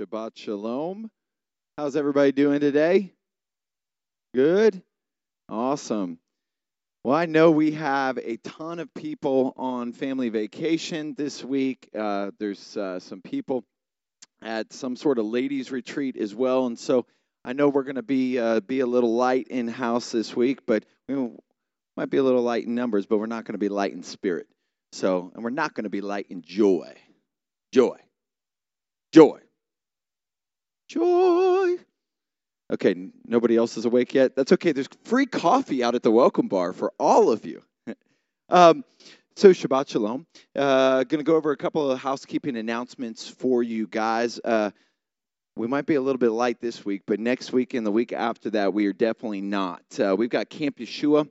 Shabbat Shalom. How's everybody doing today? Good? Awesome. Well, I know we have a ton of people on family vacation this week. Uh, there's uh, some people at some sort of ladies' retreat as well, and so I know we're going to be uh, be a little light in house this week, but we might be a little light in numbers, but we're not going to be light in spirit. So, and we're not going to be light in joy. Joy. Joy. Joy. Okay, nobody else is awake yet. That's okay. There's free coffee out at the welcome bar for all of you. um, so, Shabbat Shalom. Uh, going to go over a couple of housekeeping announcements for you guys. Uh, we might be a little bit light this week, but next week and the week after that, we are definitely not. Uh, we've got Camp Yeshua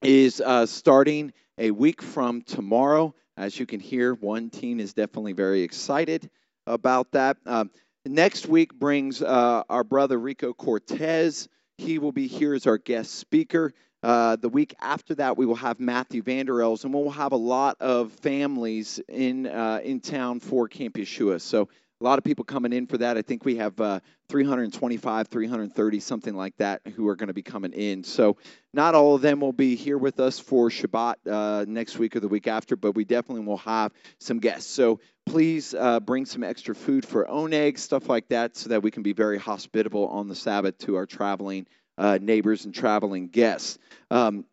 is uh, starting a week from tomorrow. As you can hear, one team is definitely very excited about that. Um, next week brings uh, our brother Rico Cortez. He will be here as our guest speaker. Uh, the week after that, we will have Matthew Vanderels, and we'll have a lot of families in uh, in town for Camp Yeshua. So a lot of people coming in for that. I think we have uh, 325, 330, something like that, who are going to be coming in. So not all of them will be here with us for Shabbat uh, next week or the week after, but we definitely will have some guests. So please uh, bring some extra food for oneg, stuff like that, so that we can be very hospitable on the Sabbath to our traveling uh, neighbors and traveling guests. Um,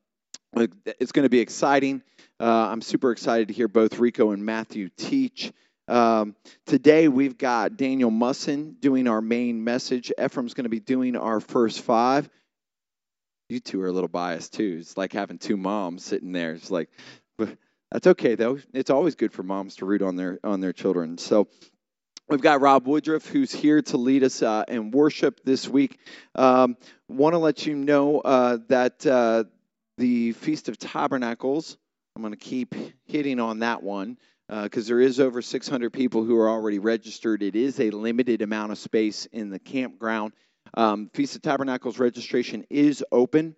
it's going to be exciting. Uh, I'm super excited to hear both Rico and Matthew teach. Um, today we've got Daniel Musson doing our main message. Ephraim's going to be doing our first five. You two are a little biased too. It's like having two moms sitting there. It's like, that's okay though. It's always good for moms to root on their on their children. So We've got Rod Woodruff who's here to lead us uh, in worship this week. Um, Want to let you know uh, that uh, the Feast of Tabernacles, I'm going to keep hitting on that one because uh, there is over 600 people who are already registered. It is a limited amount of space in the campground. Um, Feast of Tabernacles registration is open.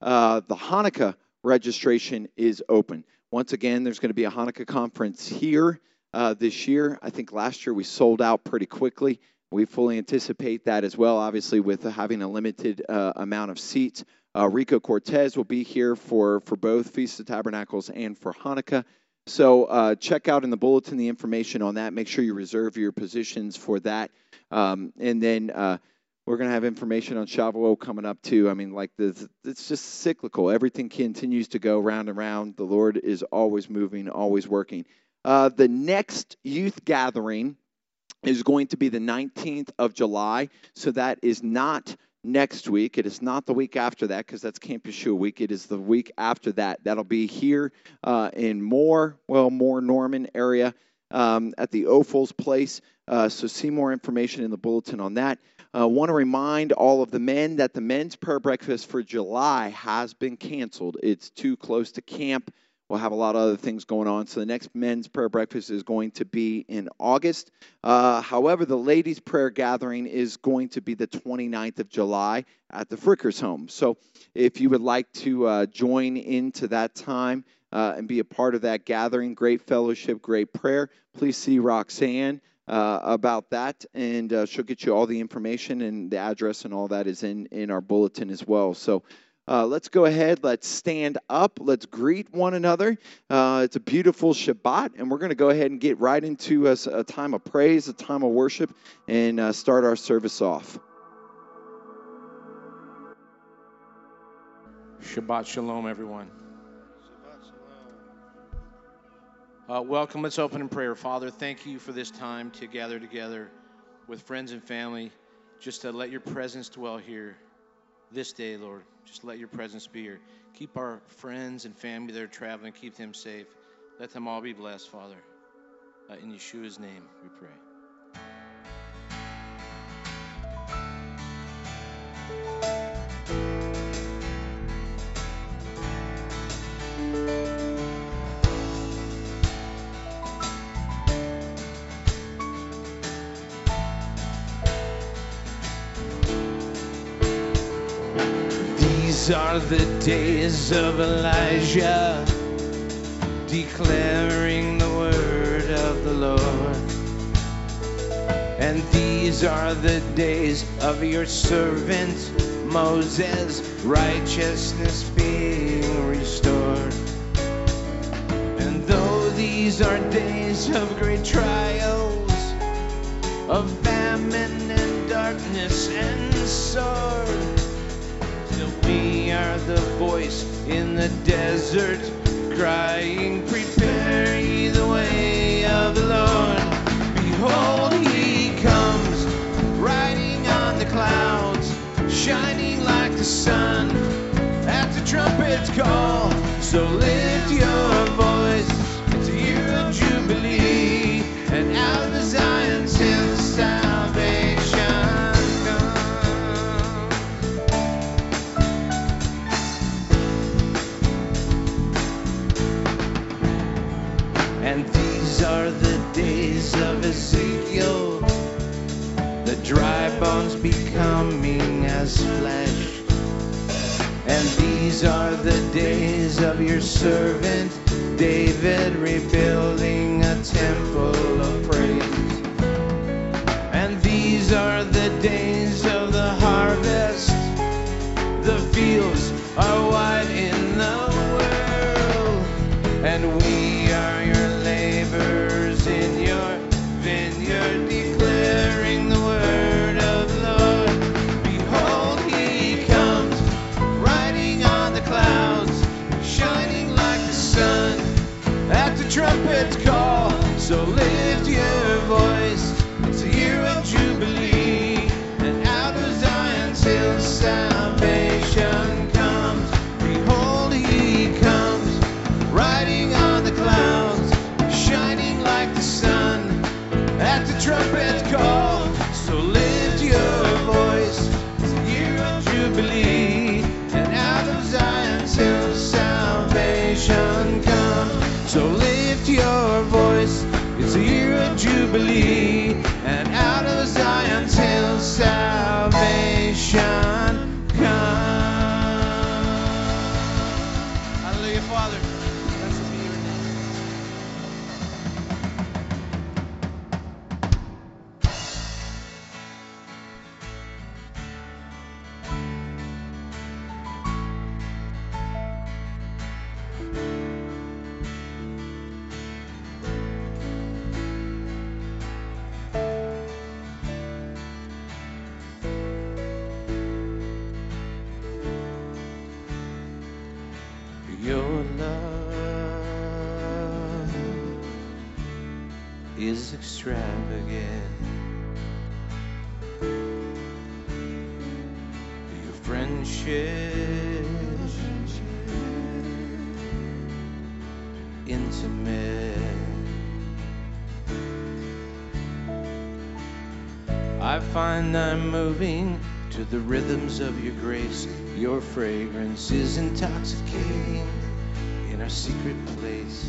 Uh, the Hanukkah registration is open. Once again, there's going to be a Hanukkah conference here uh, this year. I think last year we sold out pretty quickly. We fully anticipate that as well, obviously, with having a limited uh, amount of seats. Uh, Rico Cortez will be here for, for both Feast of Tabernacles and for Hanukkah. So uh, check out in the bulletin the information on that. Make sure you reserve your positions for that. Um, and then uh, we're going to have information on Shavuot coming up too. I mean, like it's just cyclical. Everything continues to go round and round. The Lord is always moving, always working. Uh, the next youth gathering is going to be the 19th of July. So that is not next week. It is not the week after that because that's Camp Yeshua week. It is the week after that. That'll be here uh, in Moore, well, Moore Norman area um, at the Ophal's place. Uh, so see more information in the bulletin on that. I uh, want to remind all of the men that the men's prayer breakfast for July has been canceled. It's too close to camp. We'll have a lot of other things going on. So the next men's prayer breakfast is going to be in August. Uh, however, the ladies' prayer gathering is going to be the 29th of July at the Frickers home. So if you would like to uh, join into that time uh, and be a part of that gathering, great fellowship, great prayer, please see Roxanne. Uh, about that, and uh, she'll get you all the information and the address and all that is in in our bulletin as well. So uh, let's go ahead. Let's stand up. Let's greet one another. Uh, it's a beautiful Shabbat, and we're going to go ahead and get right into a, a, time of praise, a time of worship, and uh, start our service off. Shabbat Shalom, everyone. Uh, welcome. Let's open in prayer. Father, thank you for this time to gather together with friends and family, just to let your presence dwell here this day, Lord. Just let your presence be here. Keep our friends and family that are traveling, keep them safe. Let them all be blessed, Father. Uh, in Yeshua's name, we pray. These are the days of Elijah, declaring the word of the Lord. And these are the days of your servant Moses, righteousness being restored. And though these are days of great trials, of famine and darkness and sword, we are the voice in the desert crying, Prepare ye the way of the Lord. Behold, he comes, riding on the clouds, shining like the sun at the trumpet's call. So lift your voice, it's a jubilee, and out of Zion's The dry bones becoming as flesh. And these are the days of your servant David rebuilding a temple of praise. And these are the days of the harvest. The fields are wide call. Of is extravagant. Your friendship intimate. I find I'm moving to the rhythms of your grace. Your fragrance is intoxicating in our secret place.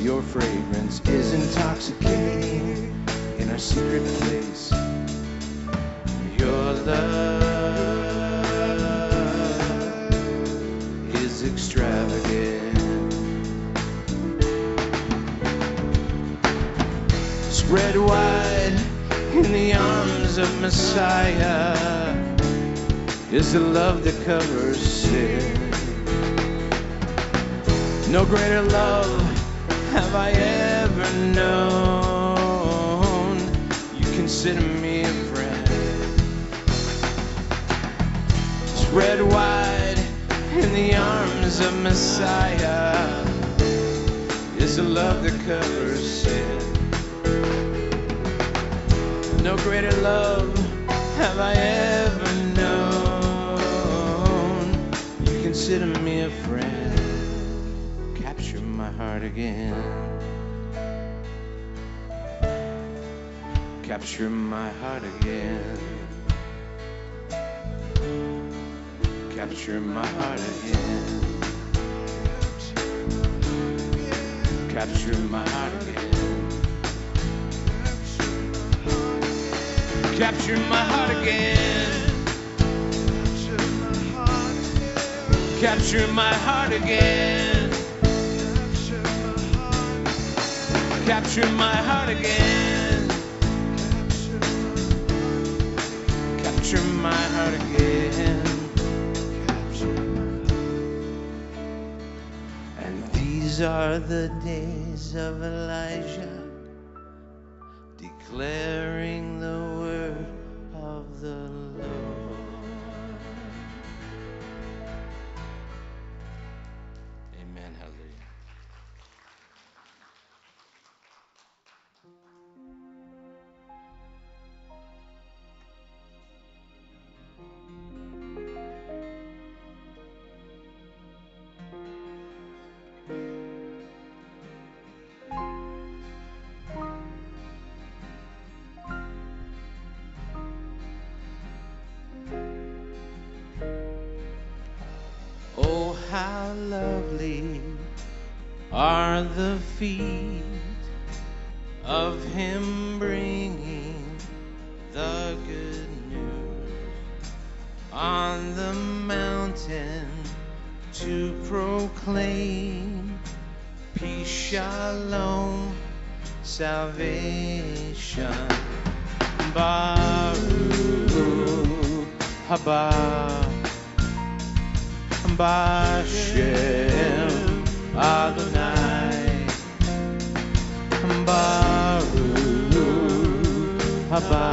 Your fragrance is intoxicating in our secret place. Your love is extravagant. Spread wide in the arms of Messiah is the love that covers sin. No greater love have I ever known. You consider me a friend. Spread wide in the arms of Messiah is a love that covers sin. No greater love have I ever known. You consider me a friend my heart again. Capture my heart again. Capture my heart again. Capture my heart again. Capture my heart again. Capture my heart again. Capture my heart again. Capture my heart again. And these are the days of Elijah, declaring to proclaim peace, shalom, salvation. Baruch haba. Bashem Adonai Baruch haba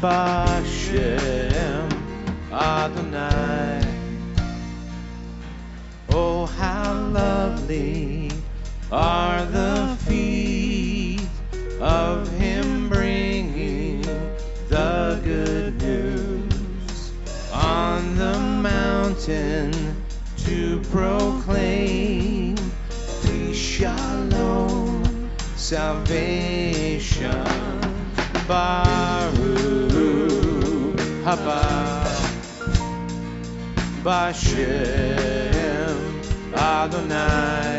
Bashem Adonai Oh how lovely are the feet of him bringing the good news on the mountain to proclaim peace, shalom, salvation. Baruch haba Bashem Adonai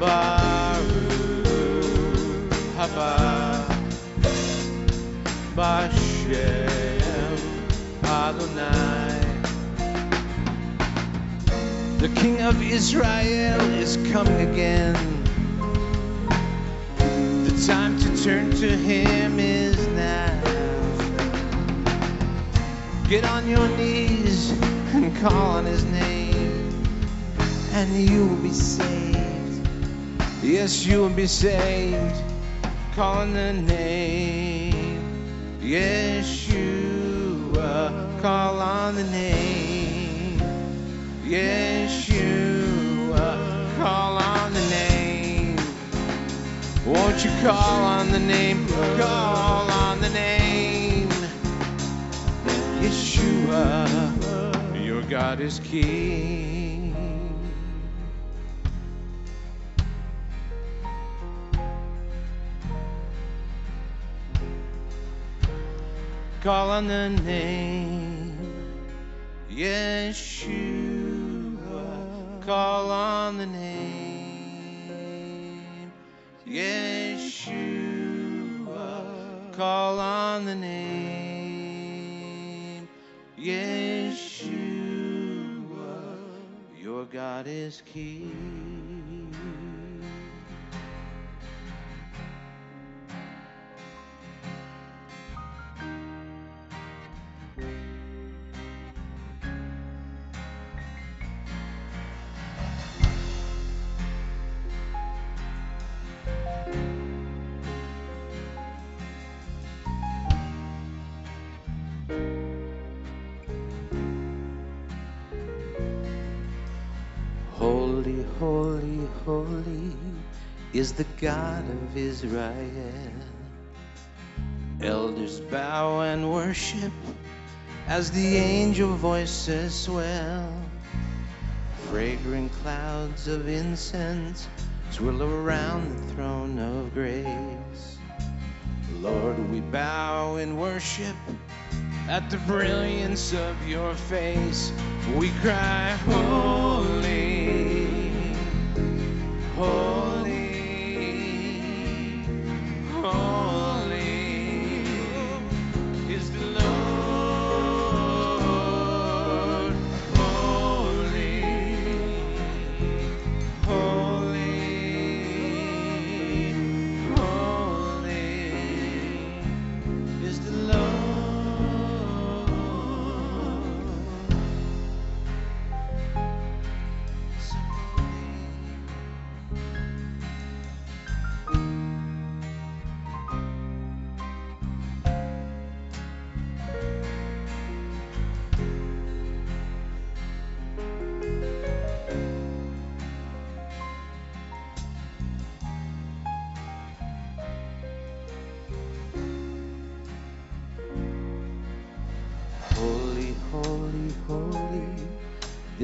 Baruch haba Bashem Adonai. The King of Israel is coming again. The time to turn to Him is now. Get on your knees and call on His name, and you will be saved. Yes, you will be saved. Call on the name, Yeshua. Call on the name, Yeshua. Call on the name. Won't you call on the name? Call on the name. Yeshua, your God is King. Call on the name Yeshua. Call on the name Yeshua. Call on the name Yeshua. Your God is King. Is the God of Israel. Elders bow and worship as the angel voices swell. Fragrant clouds of incense swirl around the throne of grace. Lord, we bow in worship at the brilliance of your face. We cry, Holy, Holy,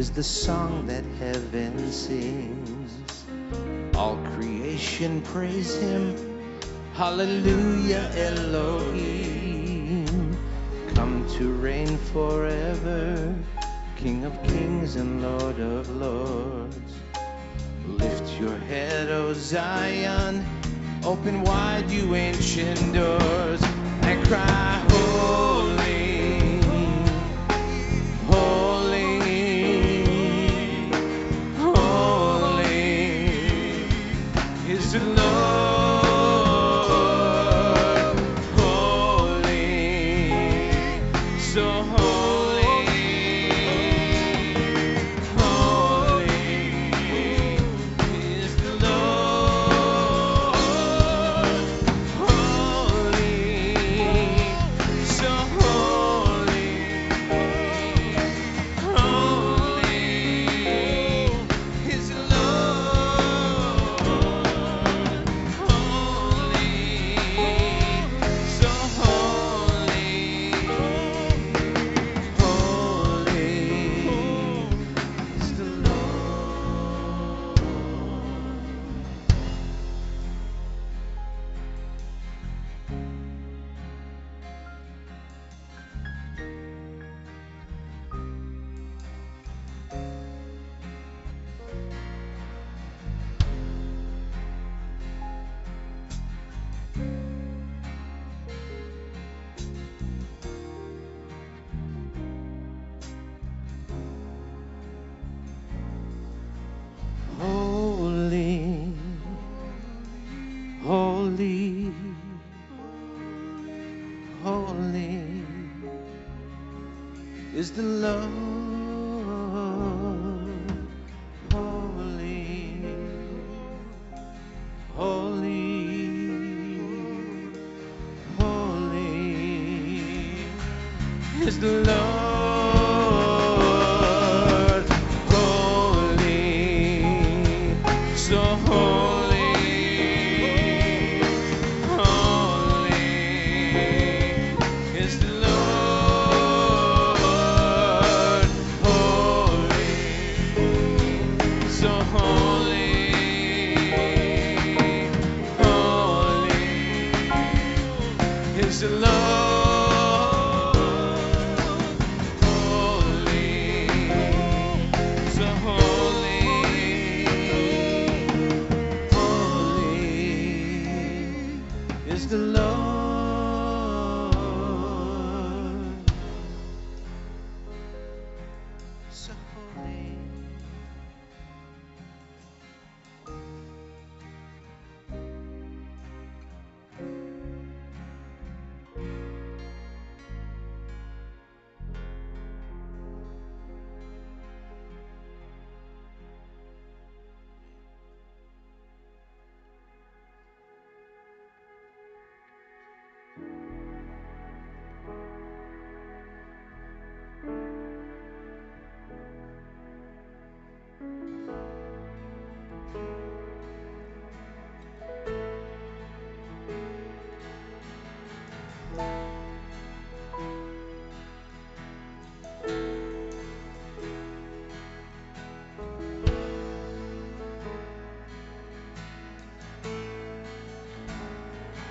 is the song that heaven sings. All creation praise him. Hallelujah, Elohim. Come to reign forever, King of kings and Lord of lords. Lift your head, O Zion. Open wide, you ancient doors, and cry, is the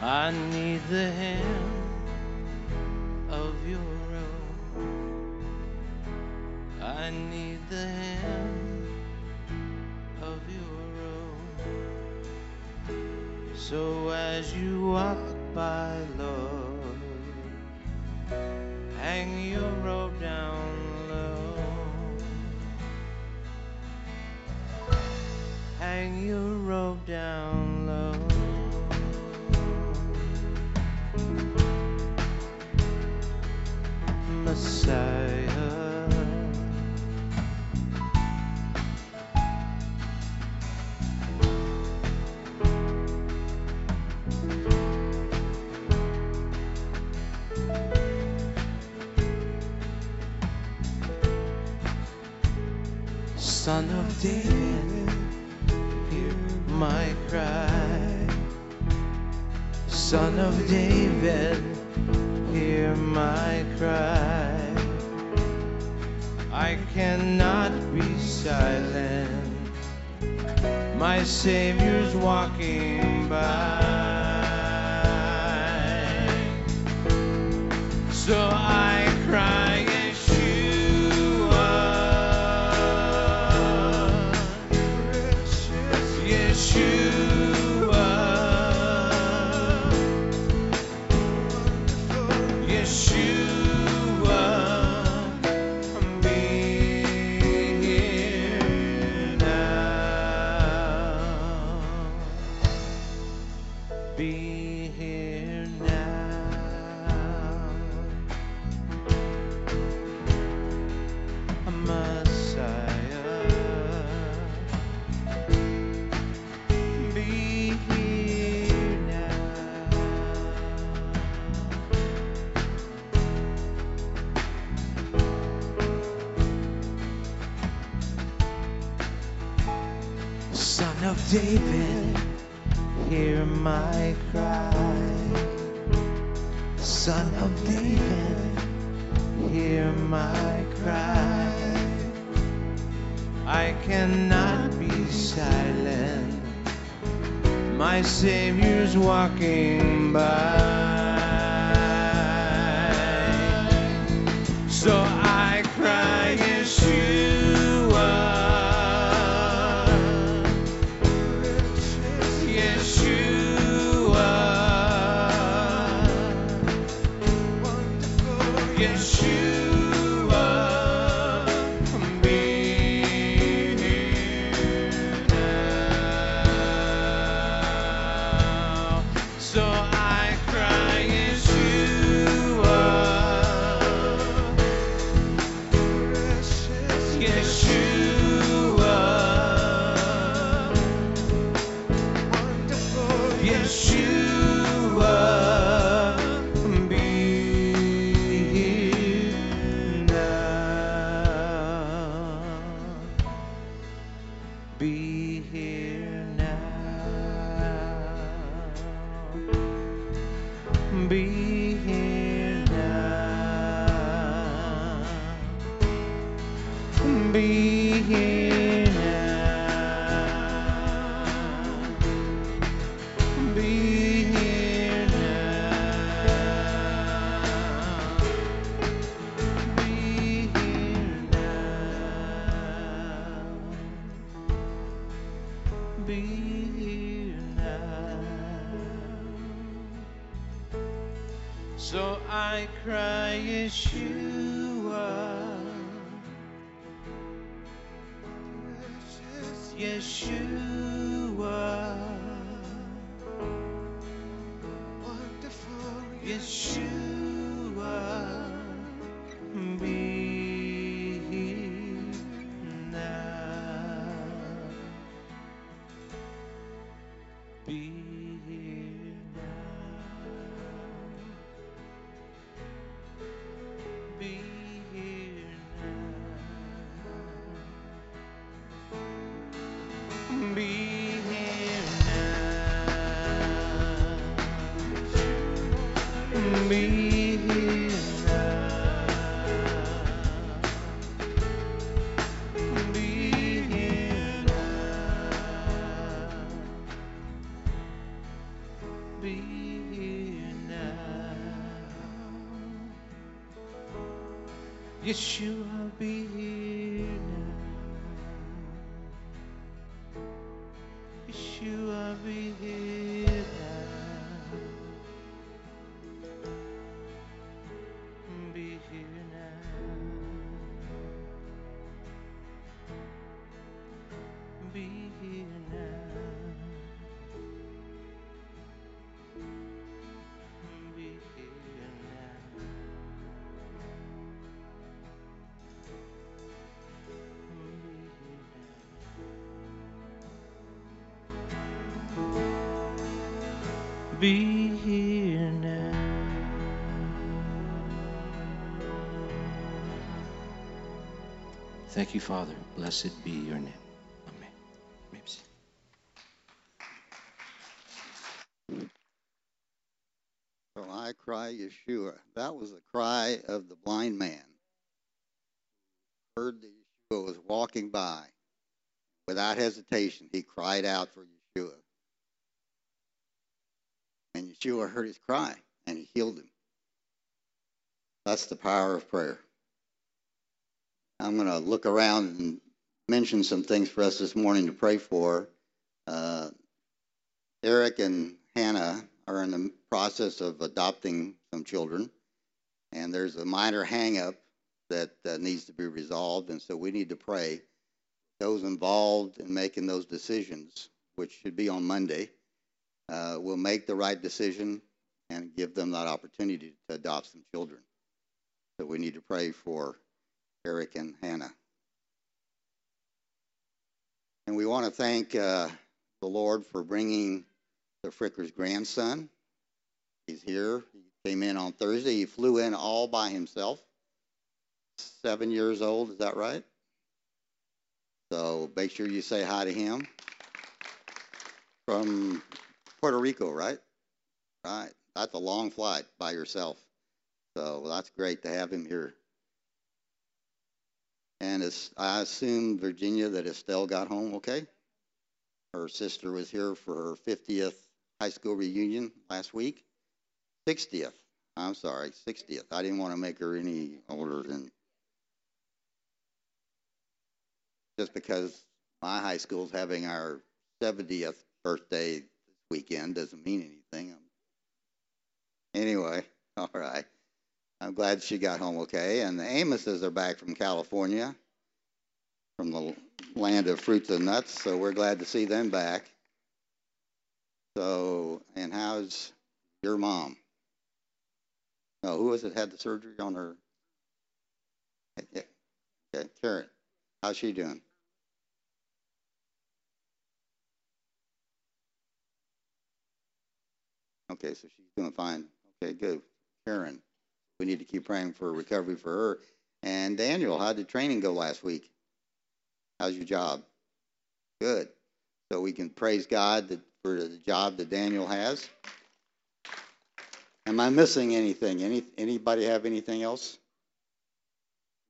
I need the hand. day. David, hear my cry. Son of David, hear my cry. I cannot be silent. My Savior's walking Thank you, Father. Blessed be your name. Amen. So I cry, Yeshua. That was the cry of the blind man. Heard that Yeshua was walking by. Without hesitation, he cried out for Yeshua. And Yeshua heard his cry and he healed him. That's the power of prayer. I'm going to look around and mention some things for us this morning to pray for. Uh, Eric and Hannah are in the process of adopting some children, and there's a minor hang-up that uh, needs to be resolved, and so we need to pray. Those involved in making those decisions, which should be on Monday, uh, will make the right decision and give them that opportunity to adopt some children. So we need to pray for Eric and Hannah. And we want to thank uh, the Lord for bringing the Fricker's grandson. He's here. He came in on Thursday. He flew in all by himself. Seven years old, is that right? So make sure you say hi to him. From Puerto Rico, right? Right. That's a long flight by yourself. So that's great to have him here. And it's, I assume, Virginia, that Estelle got home okay? Her sister was here for her 50th high school reunion last week. 60th. I'm sorry, 60th. I didn't want to make her any older than just because my high school's having our 70th birthday this weekend doesn't mean anything. Anyway, all right. I'm glad she got home okay. And the Amoses are back from California, from the land of fruits and nuts. So we're glad to see them back. So, and how's your mom? No, who was it had the surgery on her? Yeah. Okay, Karen. How's she doing? Okay, so she's doing fine. Okay, good. Karen, we need to keep praying for recovery for her. And Daniel, how did training go last week? How's your job? Good. So we can praise God that, for the job that Daniel has. Am I missing anything? Any anybody have anything else?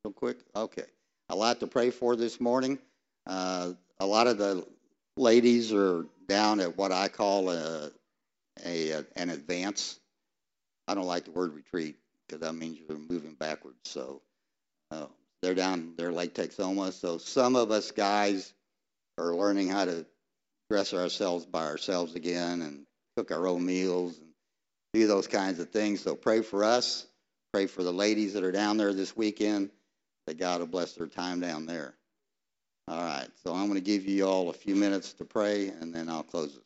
Real quick. Okay. A lot to pray for this morning. Uh, a lot of the ladies are down at what I call a, a an advance. I don't like the word retreat because that means you're moving backwards. So uh, they're down there Lake Texoma. So some of us guys are learning how to dress ourselves by ourselves again and cook our own meals and do those kinds of things. So pray for us. Pray for the ladies that are down there this weekend. That God will bless their time down there. All right. So I'm going to give you all a few minutes to pray, and then I'll close it.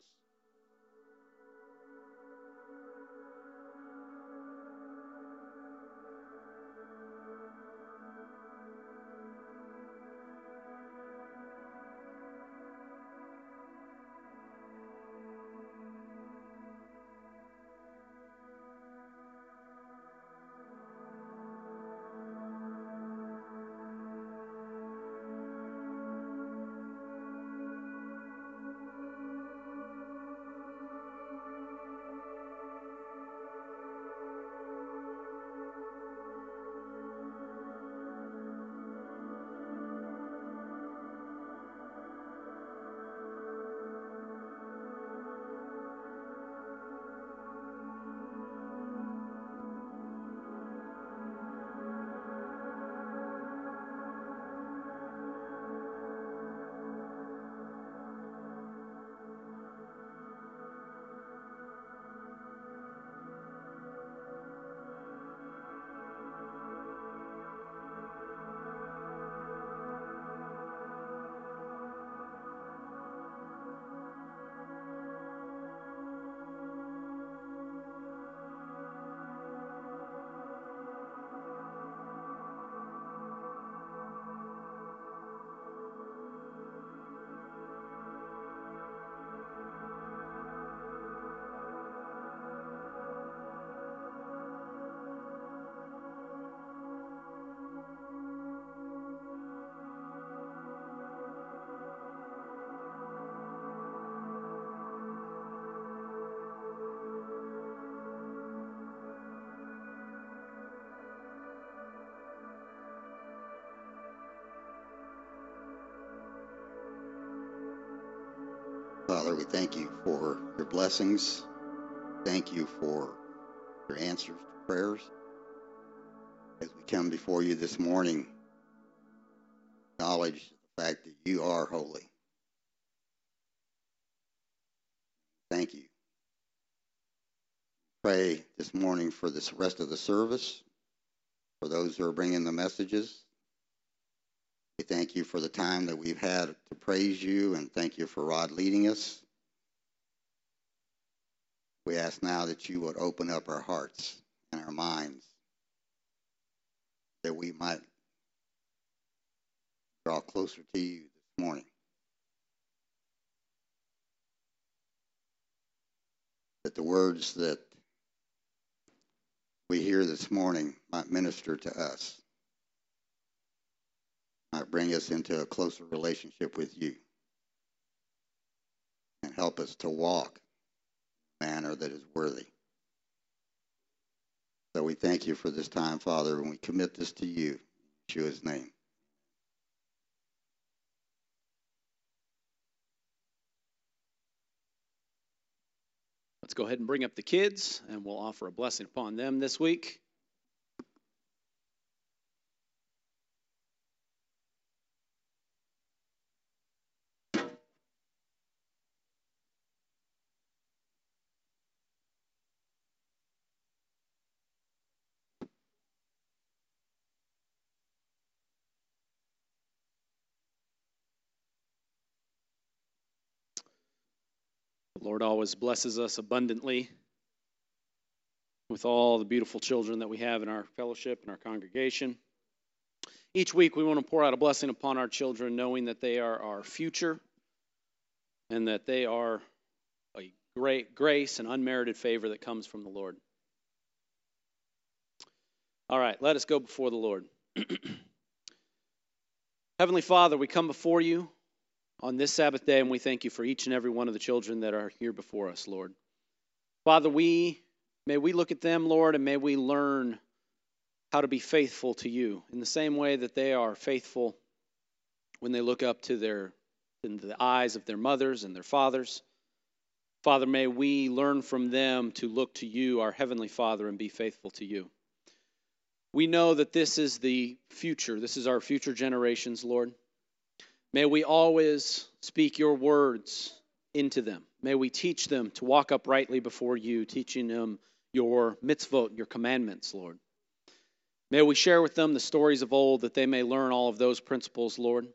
Father, we thank you for your blessings. Thank you for your answers to prayers. As we come before you this morning, acknowledge the fact that you are holy. Thank you. Pray this morning for the rest of the service, for those who are bringing the messages. Thank you for the time that we've had to praise you and thank you for Rod leading us. We ask now that you would open up our hearts and our minds that we might draw closer to you this morning. That the words that we hear this morning might minister to us might bring us into a closer relationship with you and help us to walk in a manner that is worthy. So we thank you for this time, Father, and we commit this to you in Yeshua's name. Let's go ahead and bring up the kids, and we'll offer a blessing upon them this week. Lord always blesses us abundantly with all the beautiful children that we have in our fellowship and our congregation. Each week, we want to pour out a blessing upon our children, knowing that they are our future and that they are a great grace and unmerited favor that comes from the Lord. All right, let us go before the Lord. Heavenly Father, we come before you on this Sabbath day, and we thank you for each and every one of the children that are here before us, Lord. Father, we may we look at them, Lord, and may we learn how to be faithful to you in the same way that they are faithful when they look up to their in the eyes of their mothers and their fathers. Father, may we learn from them to look to you, our heavenly Father, and be faithful to you. We know that this is the future. This is our future generations, Lord. May we always speak your words into them. May we teach them to walk uprightly before you, teaching them your mitzvot, your commandments, Lord. May we share with them the stories of old that they may learn all of those principles, Lord.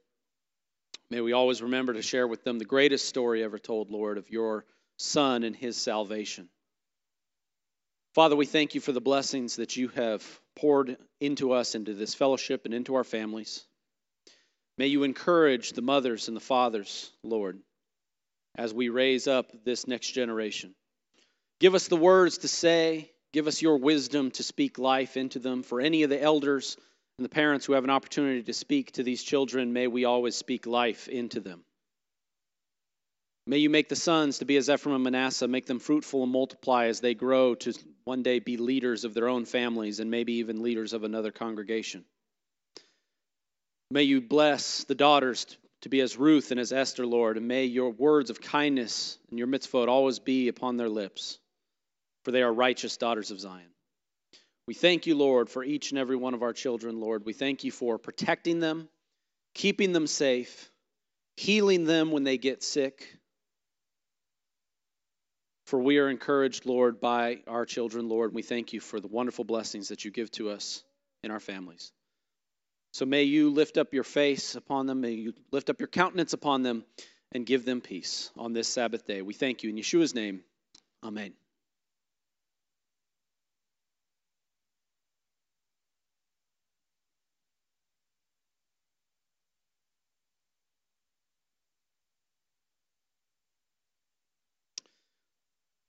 May we always remember to share with them the greatest story ever told, Lord, of your Son and his salvation. Father, we thank you for the blessings that you have poured into us, into this fellowship, and into our families. May you encourage the mothers and the fathers, Lord, as we raise up this next generation. Give us the words to say, give us your wisdom to speak life into them. For any of the elders and the parents who have an opportunity to speak to these children, may we always speak life into them. May you make the sons to be as Ephraim and Manasseh, make them fruitful and multiply as they grow to one day be leaders of their own families and maybe even leaders of another congregation. May you bless the daughters to be as Ruth and as Esther, Lord, and may your words of kindness and your mitzvot always be upon their lips, for they are righteous daughters of Zion. We thank you, Lord, for each and every one of our children, Lord. We thank you for protecting them, keeping them safe, healing them when they get sick for we are encouraged, Lord, by our children, Lord. And we thank you for the wonderful blessings that you give to us in our families. So may you lift up your face upon them, may you lift up your countenance upon them, and give them peace on this Sabbath day. We thank you in Yeshua's name. Amen.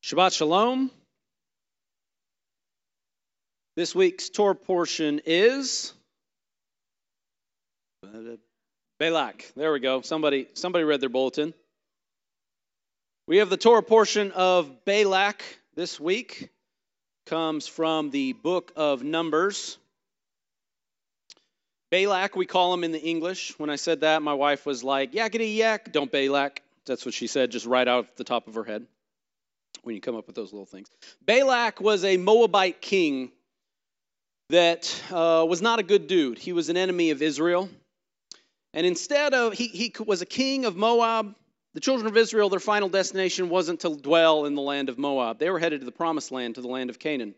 Shabbat Shalom. This week's Torah portion is Balak. There we go. Somebody, somebody read their bulletin. We have the Torah portion of Balak this week. Comes from the book of Numbers. Balak, we call him in the English. When I said that, my wife was like, yakety yak, don't Balak. That's what she said, just right out the top of her head when you come up with those little things. Balak was a Moabite king that uh, was not a good dude. He was an enemy of Israel. And instead of, he, he was a king of Moab. The children of Israel, their final destination wasn't to dwell in the land of Moab. They were headed to the promised land, to the land of Canaan.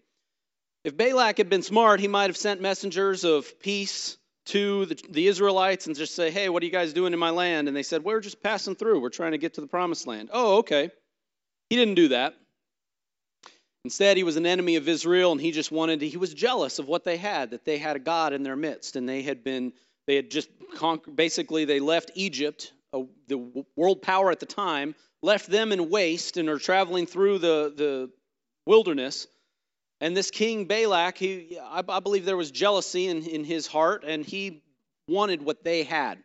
If Balak had been smart, he might have sent messengers of peace to the, the, Israelites and just say, Hey, what are you guys doing in my land? And they said, We're just passing through. We're trying to get to the promised land. Oh, okay. He didn't do that. Instead, he was an enemy of Israel and he just wanted to, he was jealous of what they had, that they had a God in their midst. And they had been, they had just conquered, basically, they left Egypt, the world power at the time, left them in waste and are traveling through the, the wilderness. And this king Balak, he, I, I believe there was jealousy in, in his heart, and he wanted what they had.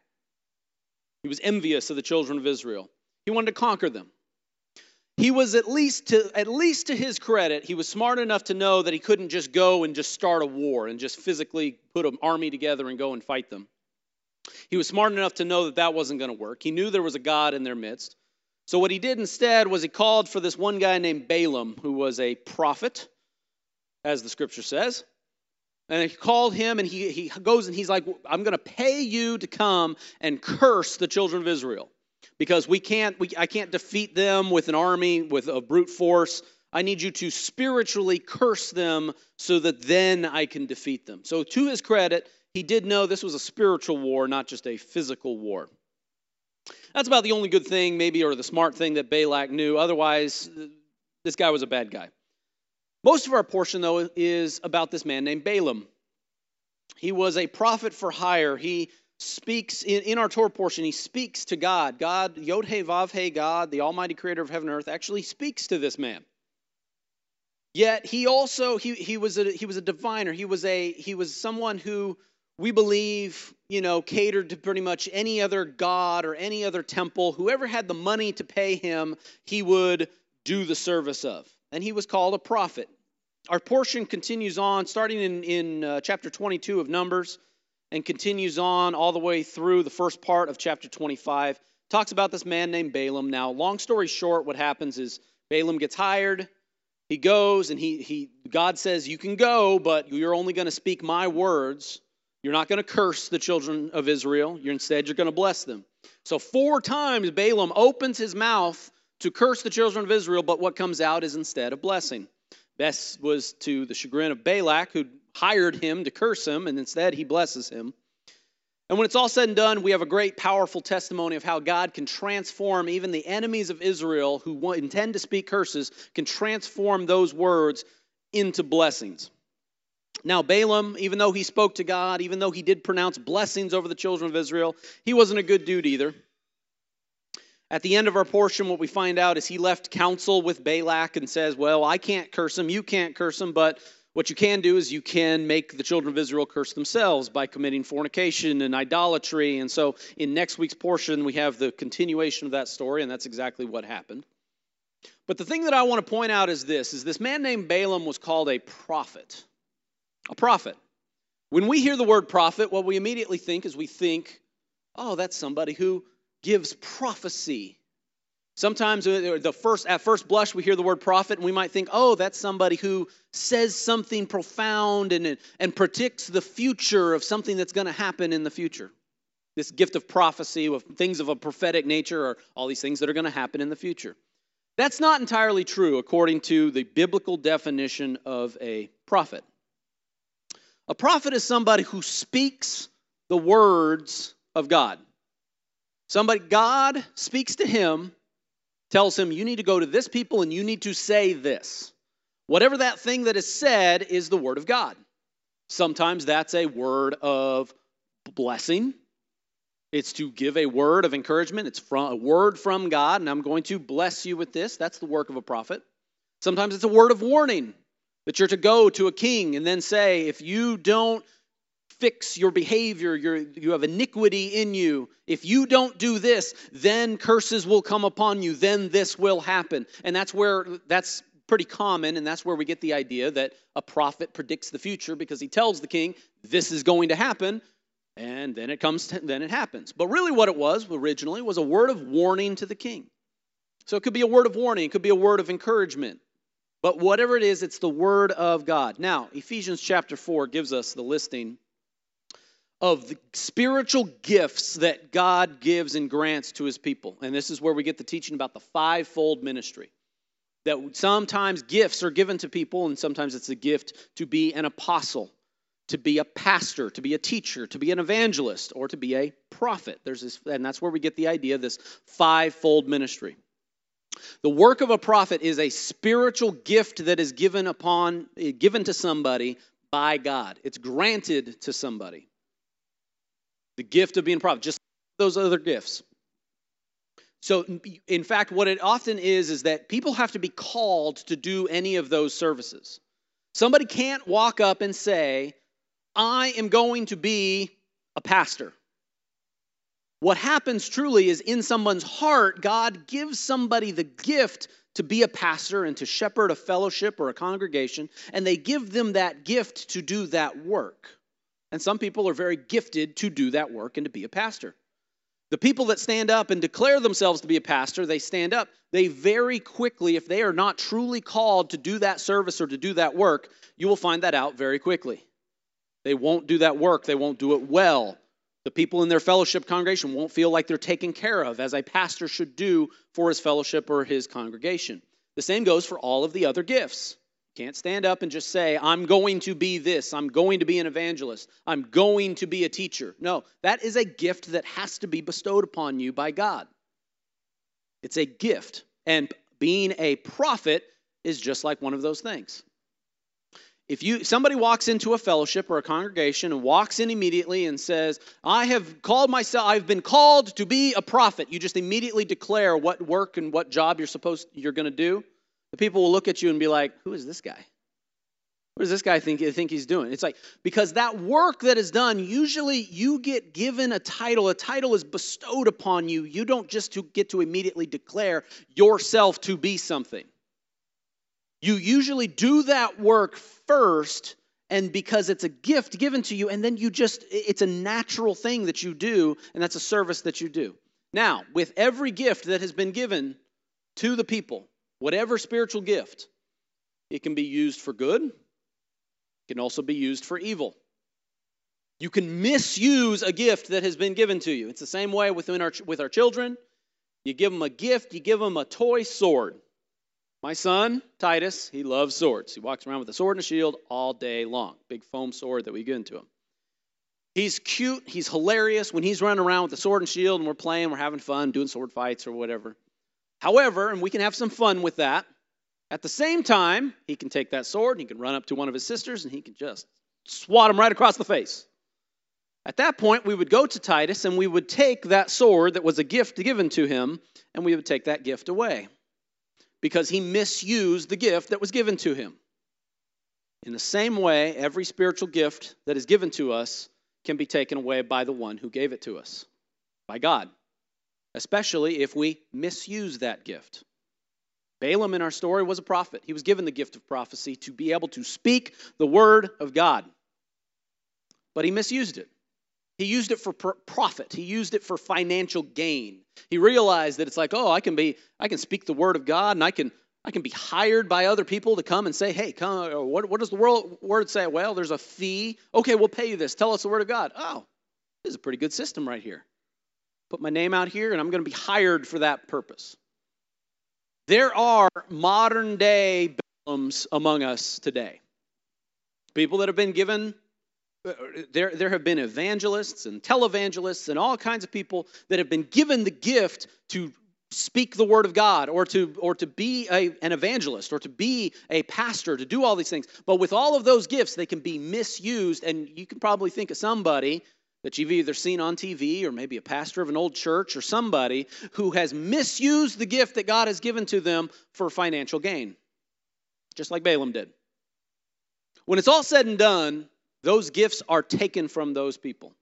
He was envious of the children of Israel. He wanted to conquer them he was at least to at least to his credit he was smart enough to know that he couldn't just go and just start a war and just physically put an army together and go and fight them he was smart enough to know that that wasn't going to work he knew there was a god in their midst so what he did instead was he called for this one guy named balaam who was a prophet as the scripture says and he called him and he, he goes and he's like i'm going to pay you to come and curse the children of israel because we can't we, I can't defeat them with an army with a brute force. I need you to spiritually curse them so that then I can defeat them. So to his credit, he did know this was a spiritual war, not just a physical war. That's about the only good thing, maybe, or the smart thing that Balak knew. Otherwise, this guy was a bad guy. Most of our portion, though, is about this man named Balaam. He was a prophet for hire. He speaks in, in our Torah portion, he speaks to God. God, Yod He Vav He, God, the Almighty Creator of heaven and earth, actually speaks to this man. Yet he also he he was a he was a diviner. He was a he was someone who we believe you know catered to pretty much any other god or any other temple. Whoever had the money to pay him, he would do the service of, and he was called a prophet. Our portion continues on, starting in in uh, chapter 22 of Numbers and continues on all the way through the first part of chapter 25. Talks about this man named Balaam. Now, long story short, what happens is Balaam gets hired. He goes and he, he God says, You can go, but you're only going to speak my words. You're not going to curse the children of Israel. You're instead you're going to bless them. So four times Balaam opens his mouth to curse the children of Israel, but what comes out is instead a blessing. This was to the chagrin of Balak, who hired him to curse him, and instead he blesses him. And when it's all said and done, we have a great, powerful testimony of how God can transform even the enemies of Israel who intend to speak curses, can transform those words into blessings. Now, Balaam, even though he spoke to God, even though he did pronounce blessings over the children of Israel, he wasn't a good dude either. At the end of our portion, what we find out is he left counsel with Balak and says, Well, I can't curse him, you can't curse him, but what you can do is you can make the children of Israel curse themselves by committing fornication and idolatry. And so in next week's portion, we have the continuation of that story, and that's exactly what happened. But the thing that I want to point out is this is this man named Balaam was called a prophet. A prophet. When we hear the word prophet, what we immediately think is we think, oh, that's somebody who gives prophecy. Sometimes uh, the first at first blush we hear the word prophet and we might think, "Oh, that's somebody who says something profound and and predicts the future of something that's going to happen in the future." This gift of prophecy of things of a prophetic nature or all these things that are going to happen in the future. That's not entirely true according to the biblical definition of a prophet. A prophet is somebody who speaks the words of God. Somebody God speaks to him tells him, You need to go to this people and you need to say this. Whatever that thing that is said is the word of God. Sometimes that's a word of blessing. It's to give a word of encouragement. It's from a word from God, and I'm going to bless you with this. That's the work of a prophet. Sometimes it's a word of warning that you're to go to a king and then say, if you don't fix your behavior, you have iniquity in you. If you don't do this, then curses will come upon you, then this will happen. And that's where that's pretty common, and that's where we get the idea that a prophet predicts the future because he tells the king, this is going to happen, and then it comes, to, then it happens. But really, what it was originally was a word of warning to the king. So it could be a word of warning, it could be a word of encouragement. But whatever it is, it's the word of God. Now, Ephesians chapter 4 gives us the listing of the spiritual gifts that God gives and grants to his people. And this is where we get the teaching about the fivefold ministry. That sometimes gifts are given to people, and sometimes it's a gift to be an apostle, to be a pastor, to be a teacher, to be an evangelist, or to be a prophet. There's this, and that's where we get the idea of this fivefold ministry. The work of a prophet is a spiritual gift that is given upon eh, given to somebody by God. It's granted to somebody. The gift of being a prophet, just those other gifts. So, in fact, what it often is is that people have to be called to do any of those services. Somebody can't walk up and say, I am going to be a pastor. What happens truly is in someone's heart, God gives somebody the gift to be a pastor and to shepherd a fellowship or a congregation, and they give them that gift to do that work. And some people are very gifted to do that work and to be a pastor. The people that stand up and declare themselves to be a pastor, they stand up, they very quickly, if they are not truly called to do that service or to do that work, you will find that out very quickly. They won't do that work, they won't do it well. The people in their fellowship congregation won't feel like they're taken care of, as a pastor should do for his fellowship or his congregation. The same goes for all of the other gifts. You can't stand up and just say, I'm going to be this, I'm going to be an evangelist, I'm going to be a teacher. No, that is a gift that has to be bestowed upon you by God. It's a gift. And being a prophet is just like one of those things. If you somebody walks into a fellowship or a congregation and walks in immediately and says, "I have called myself I've been called to be a prophet." You just immediately declare what work and what job you're supposed you're going to do the people will look at you and be like, who is this guy? What does this guy think, think he's doing? It's like, because that work that is done, usually you get given a title. A title is bestowed upon you. You don't just to get to immediately declare yourself to be something. You usually do that work first, and because it's a gift given to you, and then you just, it's a natural thing that you do, and that's a service that you do. Now, with every gift that has been given to the people, whatever spiritual gift, it can be used for good, it can also be used for evil. You can misuse a gift that has been given to you. It's the same way within our, with our children. You give them a gift, you give them a toy sword. My son, Titus, he loves swords. He walks around with a sword and a shield all day long. Big foam sword that we give to him. He's cute. He's hilarious when he's running around with a sword and shield and we're playing, we're having fun, doing sword fights or whatever. However, and we can have some fun with that, at the same time, he can take that sword and he can run up to one of his sisters and he can just swat him right across the face. At that point, we would go to Titus and we would take that sword that was a gift given to him and we would take that gift away because he misused the gift that was given to him. In the same way, every spiritual gift that is given to us can be taken away by the one who gave it to us, by God, especially if we misuse that gift. Balaam in our story was a prophet. He was given the gift of prophecy to be able to speak the word of God, but he misused it. He used it for profit. He used it for financial gain. He realized that it's like, oh, I can be, I can speak the word of God, and I can, I can be hired by other people to come and say, hey, come. Uh, what, what does the world, word say? Well, there's a fee. Okay, we'll pay you this. Tell us the word of God. Oh, this is a pretty good system right here. Put my name out here, and I'm going to be hired for that purpose. There are modern day Balaams among us today. People that have been given Uh, there, there have been evangelists and televangelists and all kinds of people that have been given the gift to speak the word of God or to or to be a, an evangelist or to be a pastor to do all these things. But with all of those gifts they can be misused. And you can probably think of somebody that you've either seen on TV or maybe a pastor of an old church or somebody who has misused the gift that God has given to them for financial gain just like Balaam did. When it's all said and done those gifts are taken from those people.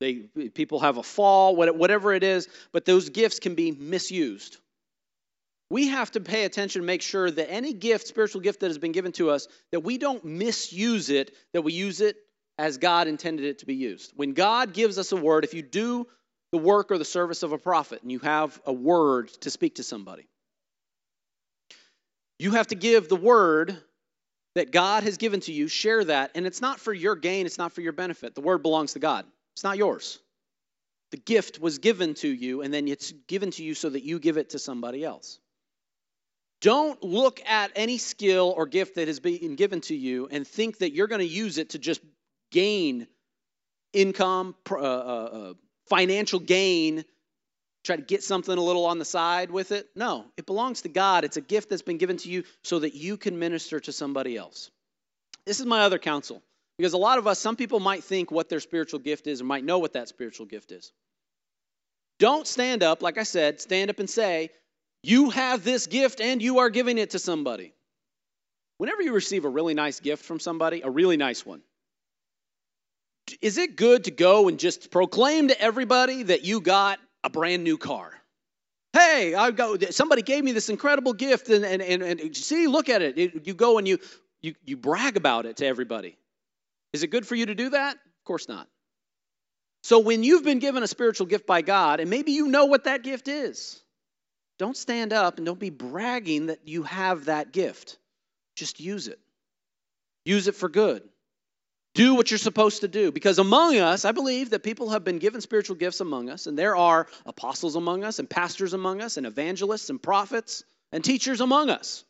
They, people have a fall, whatever it is, but those gifts can be misused. We have to pay attention, make sure that any gift, spiritual gift that has been given to us, that we don't misuse it, that we use it as God intended it to be used. When God gives us a word, if you do the work or the service of a prophet and you have a word to speak to somebody, you have to give the word that God has given to you, share that. And it's not for your gain, it's not for your benefit. The word belongs to God, it's not yours. The gift was given to you, and then it's given to you so that you give it to somebody else. Don't look at any skill or gift that has been given to you and think that you're going to use it to just gain income, uh, uh, uh, financial gain try to get something a little on the side with it. No, it belongs to God. It's a gift that's been given to you so that you can minister to somebody else. This is my other counsel because a lot of us, some people might think what their spiritual gift is or might know what that spiritual gift is. Don't stand up, like I said, stand up and say, You have this gift and you are giving it to somebody. Whenever you receive a really nice gift from somebody, a really nice one, is it good to go and just proclaim to everybody that you got a brand new car. Hey, I go. Somebody gave me this incredible gift, and and and, and see, look at it. You go and you you you brag about it to everybody. Is it good for you to do that? Of course not. So when you've been given a spiritual gift by God, and maybe you know what that gift is, don't stand up and don't be bragging that you have that gift. Just use it. Use it for good. Do what you're supposed to do. Because among us, I believe that people have been given spiritual gifts among us, and there are apostles among us, and pastors among us, and evangelists, and prophets, and teachers among us.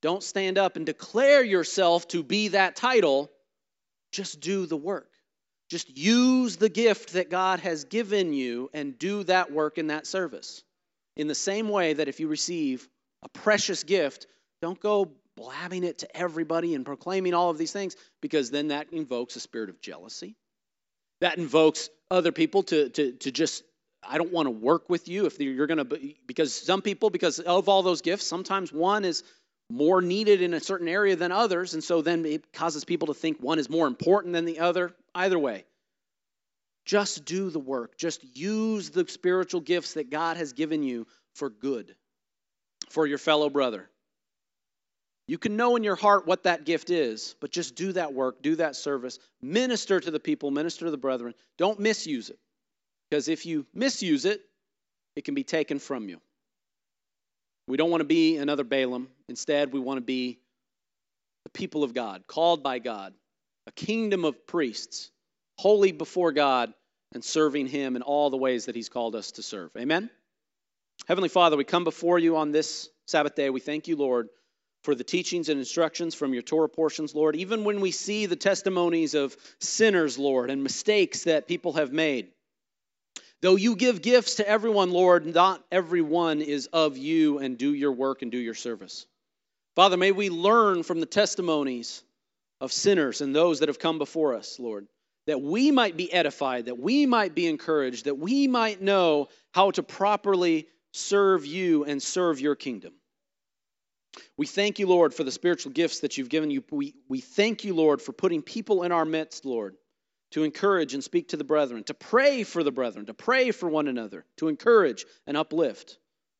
Don't stand up and declare yourself to be that title. Just do the work. Just use the gift that God has given you and do that work in that service. In the same way that if you receive a precious gift, don't go blabbing it to everybody and proclaiming all of these things because then that invokes a spirit of jealousy. That invokes other people to, to, to just, I don't want to work with you if you're going to, because some people, because of all those gifts, sometimes one is more needed in a certain area than others. And so then it causes people to think one is more important than the other. Either way, just do the work. Just use the spiritual gifts that God has given you for good, for your fellow brother. You can know in your heart what that gift is, but just do that work, do that service, minister to the people, minister to the brethren. Don't misuse it. Because if you misuse it, it can be taken from you. We don't want to be another Balaam. Instead, we want to be the people of God, called by God, a kingdom of priests, holy before God, and serving Him in all the ways that He's called us to serve. Amen? Heavenly Father, we come before you on this Sabbath day. We thank you, Lord, for the teachings and instructions from your Torah portions, Lord. Even when we see the testimonies of sinners, Lord, and mistakes that people have made. Though you give gifts to everyone, Lord, not everyone is of you and do your work and do your service. Father, may we learn from the testimonies of sinners and those that have come before us, Lord, that we might be edified, that we might be encouraged, that we might know how to properly serve you and serve your kingdom. We thank you, Lord, for the spiritual gifts that you've given you. We, we thank you, Lord, for putting people in our midst, Lord, to encourage and speak to the brethren, to pray for the brethren, to pray for one another, to encourage and uplift,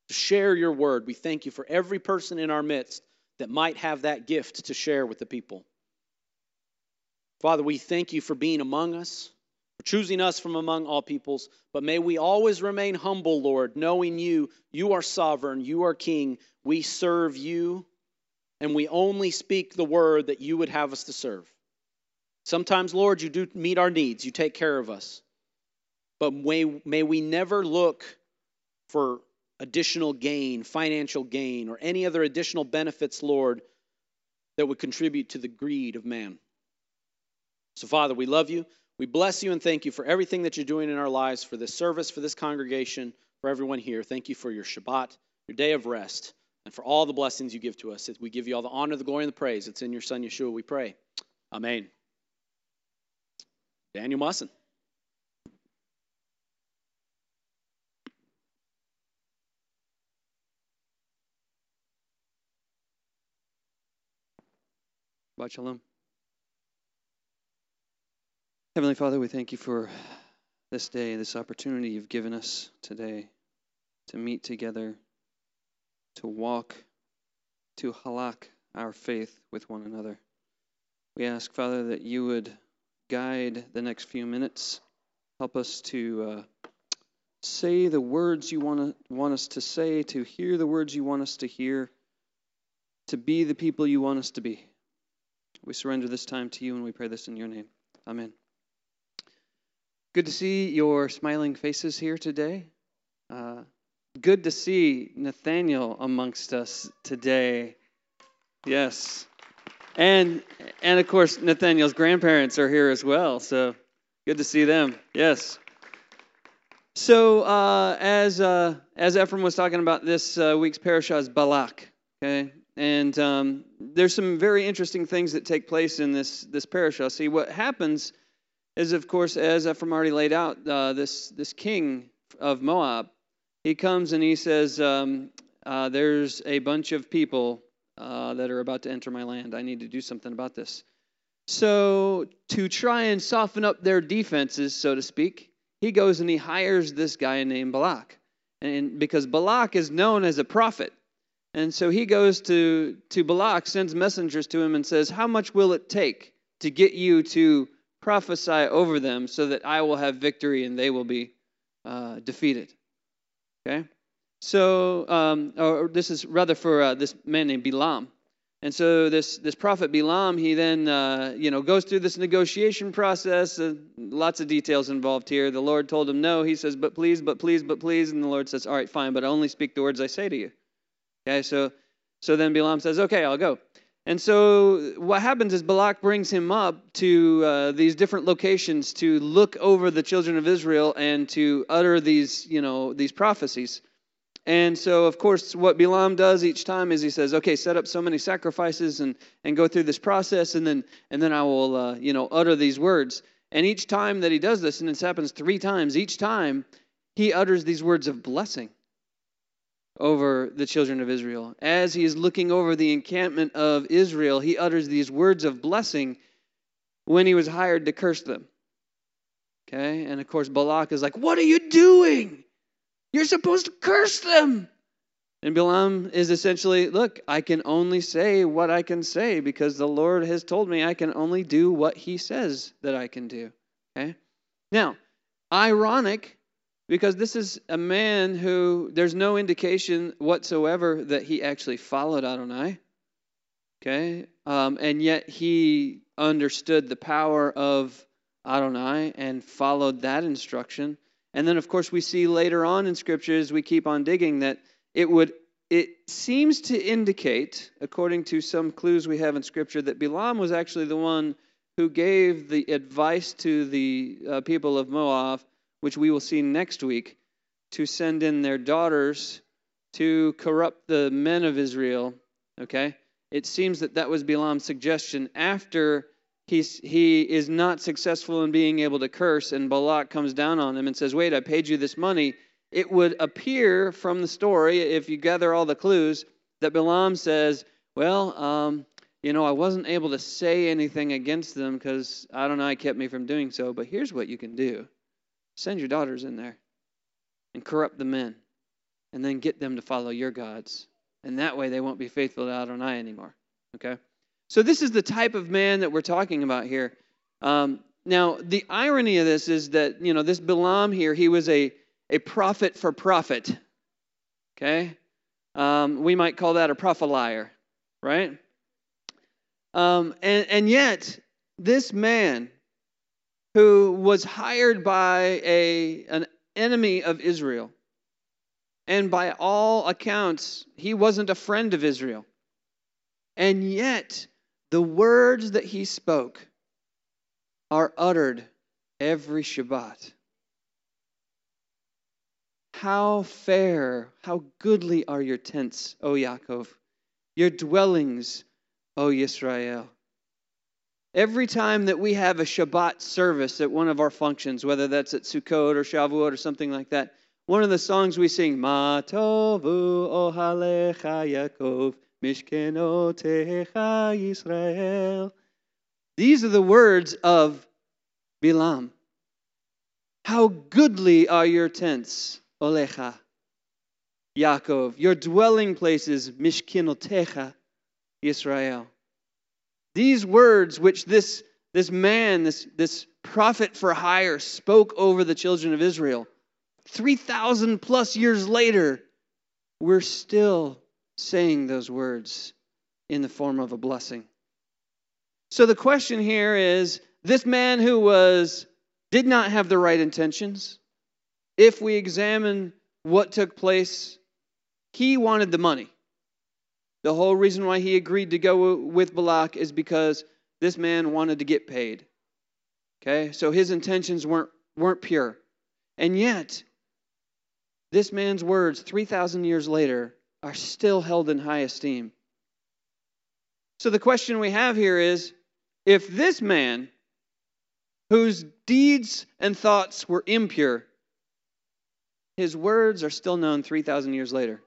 to share your word. We thank you for every person in our midst that might have that gift to share with the people. Father, we thank you for being among us, for choosing us from among all peoples, but may we always remain humble, Lord, knowing you, you are sovereign, you are king, we serve you, and we only speak the word that you would have us to serve. Sometimes, Lord, you do meet our needs, you take care of us. But may, may we never look for additional gain, financial gain, or any other additional benefits, Lord, that would contribute to the greed of man. So, Father, we love you. We bless you and thank you for everything that you're doing in our lives, for this service, for this congregation, for everyone here. Thank you for your Shabbat, your day of rest, and for all the blessings you give to us. We give you all the honor, the glory, and the praise. It's in your Son, Yeshua, we pray. Amen. Daniel Musson. Shabbat Shalom. Heavenly Father, we thank you for this day, this opportunity you've given us today to meet together, to walk, to halak our faith with one another. We ask, Father, that you would guide the next few minutes. Help us to uh, say the words you want, to, want us to say, to hear the words you want us to hear, to be the people you want us to be. We surrender this time to you and we pray this in your name. Amen. Good to see your smiling faces here today. Uh, good to see Nathaniel amongst us today. Yes. And and of course Nathaniel's grandparents are here as well, so good to see them. Yes. So uh, as uh, as Ephraim was talking about, this uh, week's parashah is Balak. Okay, and um, there's some very interesting things that take place in this this parashah. See, what happens is, of course, as Ephraim already laid out, uh, this this king of Moab, he comes and he says, um, uh, "There's a bunch of people uh, that are about to enter my land. I need to do something about this." So, to try and soften up their defenses, so to speak, he goes and he hires this guy named Balak, and because Balak is known as a prophet. And so he goes to, to Balak, sends messengers to him, and says, How much will it take to get you to prophesy over them so that I will have victory and they will be uh, defeated? Okay? So, um, or this is rather for uh, this man named Bilam. And so this, this prophet Bilam, he then, uh, you know, goes through this negotiation process. Uh, lots of details involved here. The Lord told him no. He says, but please, but please, but please. And the Lord says, all right, fine, but I only speak the words I say to you. Okay, so so then Bilam says, "Okay, I'll go." And so what happens is Balak brings him up to uh, these different locations to look over the children of Israel and to utter these, you know, these prophecies. And so, of course, what Bilam does each time is he says, "Okay, set up so many sacrifices and and go through this process, and then and then I will, uh, you know, utter these words." And each time that he does this, and this happens three times, each time he utters these words of blessing over the children of Israel. As he is looking over the encampment of Israel, he utters these words of blessing when he was hired to curse them. Okay? And of course, Balak is like, What are you doing? You're supposed to curse them. And Bilam is essentially, Look, I can only say what I can say because the Lord has told me I can only do what he says that I can do. Okay? Now, ironic because this is a man who there's no indication whatsoever that he actually followed Adonai. Okay? Um, and yet he understood the power of Adonai and followed that instruction. And then, of course, we see later on in Scripture as we keep on digging that it would it seems to indicate, according to some clues we have in Scripture, that Balaam was actually the one who gave the advice to the uh, people of Moab, which we will see next week, to send in their daughters to corrupt the men of Israel. Okay? It seems that that was Balaam's suggestion after he's, he is not successful in being able to curse, and Balak comes down on him and says, Wait, I paid you this money it would appear from the story, if you gather all the clues, that Balaam says, Well, um, you know, I wasn't able to say anything against them because I don't know, I kept me from doing so, but here's what you can do send your daughters in there and corrupt the men, and then get them to follow your gods. And that way they won't be faithful to Adonai anymore. Okay? So, this is the type of man that we're talking about here. Um, now, the irony of this is that, you know, this Balaam here, he was a a prophet for profit. Okay? Um, we might call that a prophelier, right? Um, and, and yet, this man who was hired by a, an enemy of Israel, and by all accounts, he wasn't a friend of Israel. And yet, the words that he spoke are uttered every Shabbat. How fair, how goodly are your tents, O Yaakov, your dwellings, O Yisrael. Every time that we have a Shabbat service at one of our functions, whether that's at Sukkot or Shavuot or something like that, one of the songs we sing, Ma tovu ohalecha Yaakov, mishkenotecha Yisrael. These are the words of Bilam. How goodly are your tents, Olecha, Yaakov, your dwelling places, Mishkenotecha, Israel. These words which this, this man, this, this prophet for hire, spoke over the children of Israel, 3,000 plus years later, we're still saying those words in the form of a blessing. So the question here is this man who was did not have the right intentions, if we examine what took place, he wanted the money. The whole reason why he agreed to go with Balak is because this man wanted to get paid. Okay? So his intentions weren't, weren't pure. And yet, this man's words, 3,000 years later, are still held in high esteem. So the question we have here is if this man, whose deeds and thoughts were impure, his words are still known 3,000 years later.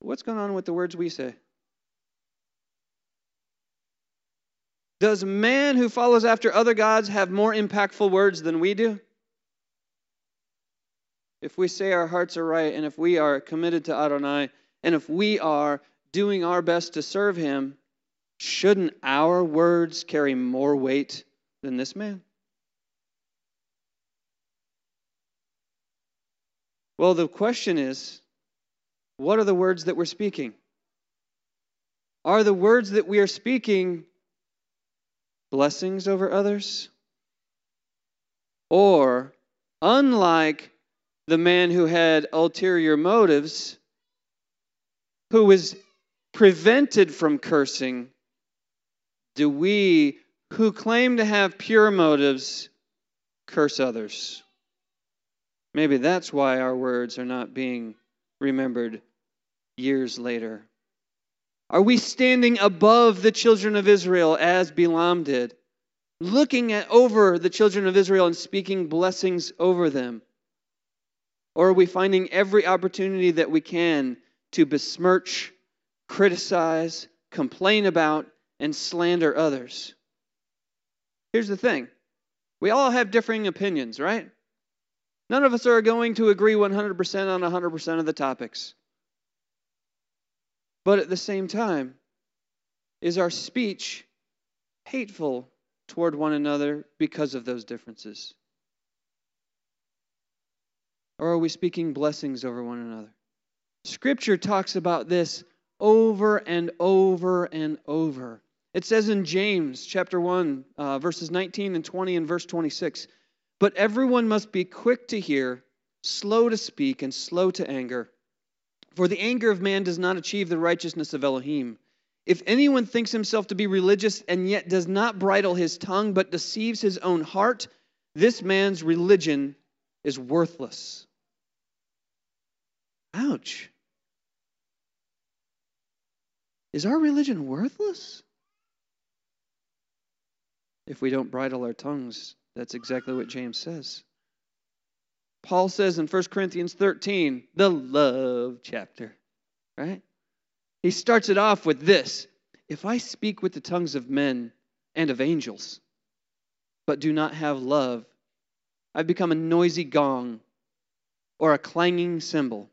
What's going on with the words we say? Does man who follows after other gods have more impactful words than we do? If we say our hearts are right and if we are committed to Adonai and if we are doing our best to serve him, shouldn't our words carry more weight than this man? Well, the question is what are the words that we're speaking? Are the words that we are speaking blessings over others? Or, unlike the man who had ulterior motives, who was prevented from cursing, do we, who claim to have pure motives, curse others? Maybe that's why our words are not being remembered years later. Are we standing above the children of Israel as Balaam did, looking at over the children of Israel and speaking blessings over them? Or are we finding every opportunity that we can to besmirch, criticize, complain about, and slander others? Here's the thing we all have differing opinions, right? None of us are going to agree 100% on 100% of the topics. But at the same time, is our speech hateful toward one another because of those differences? Or are we speaking blessings over one another? Scripture talks about this over and over and over. It says in James chapter 1, uh, verses 19 and 20 and verse 26 but everyone must be quick to hear, slow to speak, and slow to anger, For the anger of man does not achieve the righteousness of Elohim. If anyone thinks himself to be religious and yet does not bridle his tongue but deceives his own heart, this man's religion is worthless. Ouch. Is our religion worthless? If we don't bridle our tongues, that's exactly what James says. Paul says in 1 Corinthians 13, the love chapter, right? He starts it off with this If I speak with the tongues of men and of angels, but do not have love, I've become a noisy gong or a clanging cymbal.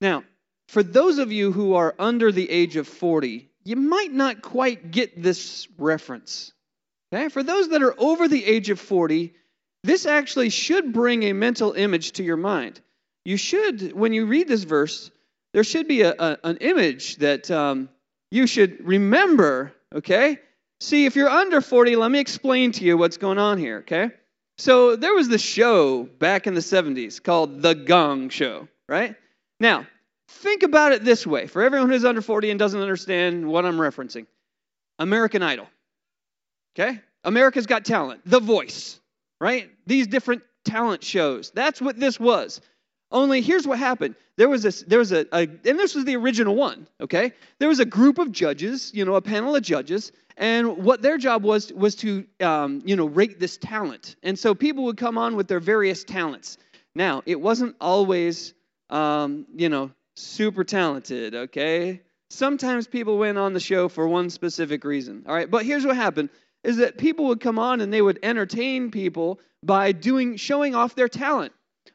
Now, for those of you who are under the age of 40, you might not quite get this reference. Okay? For those that are over the age of 40, this actually should bring a mental image to your mind. You should, when you read this verse, there should be a, a an image that um, you should remember, okay? See, if you're under 40, let me explain to you what's going on here, okay? So there was this show back in the 70s called The Gong Show, right? Now, think about it this way for everyone who's under 40 and doesn't understand what I'm referencing American Idol, okay? America's Got Talent, The Voice, right? These different talent shows. That's what this was. Only here's what happened. There was this, there was a, a, and this was the original one, okay? There was a group of judges, you know, a panel of judges, and what their job was was to um, you know rate this talent. And so people would come on with their various talents. Now, it wasn't always um, you know super talented, okay? Sometimes people went on the show for one specific reason. All right, but here's what happened is that people would come on and they would entertain people by doing showing off their talent.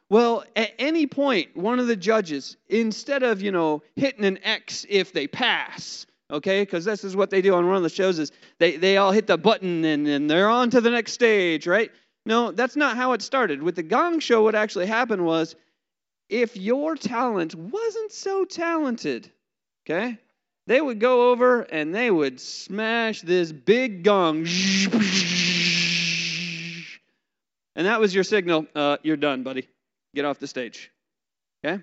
Well, at any point, one of the judges, instead of, you know, hitting an X if they pass, okay, because this is what they do on one of the shows is they, they all hit the button and, and they're on to the next stage, right? No, that's not how it started. With the Gong Show, what actually happened was if your talent wasn't so talented, okay, they would go over and they would smash this big gong. And that was your signal. Uh, you're done, buddy. Get off the stage. Okay?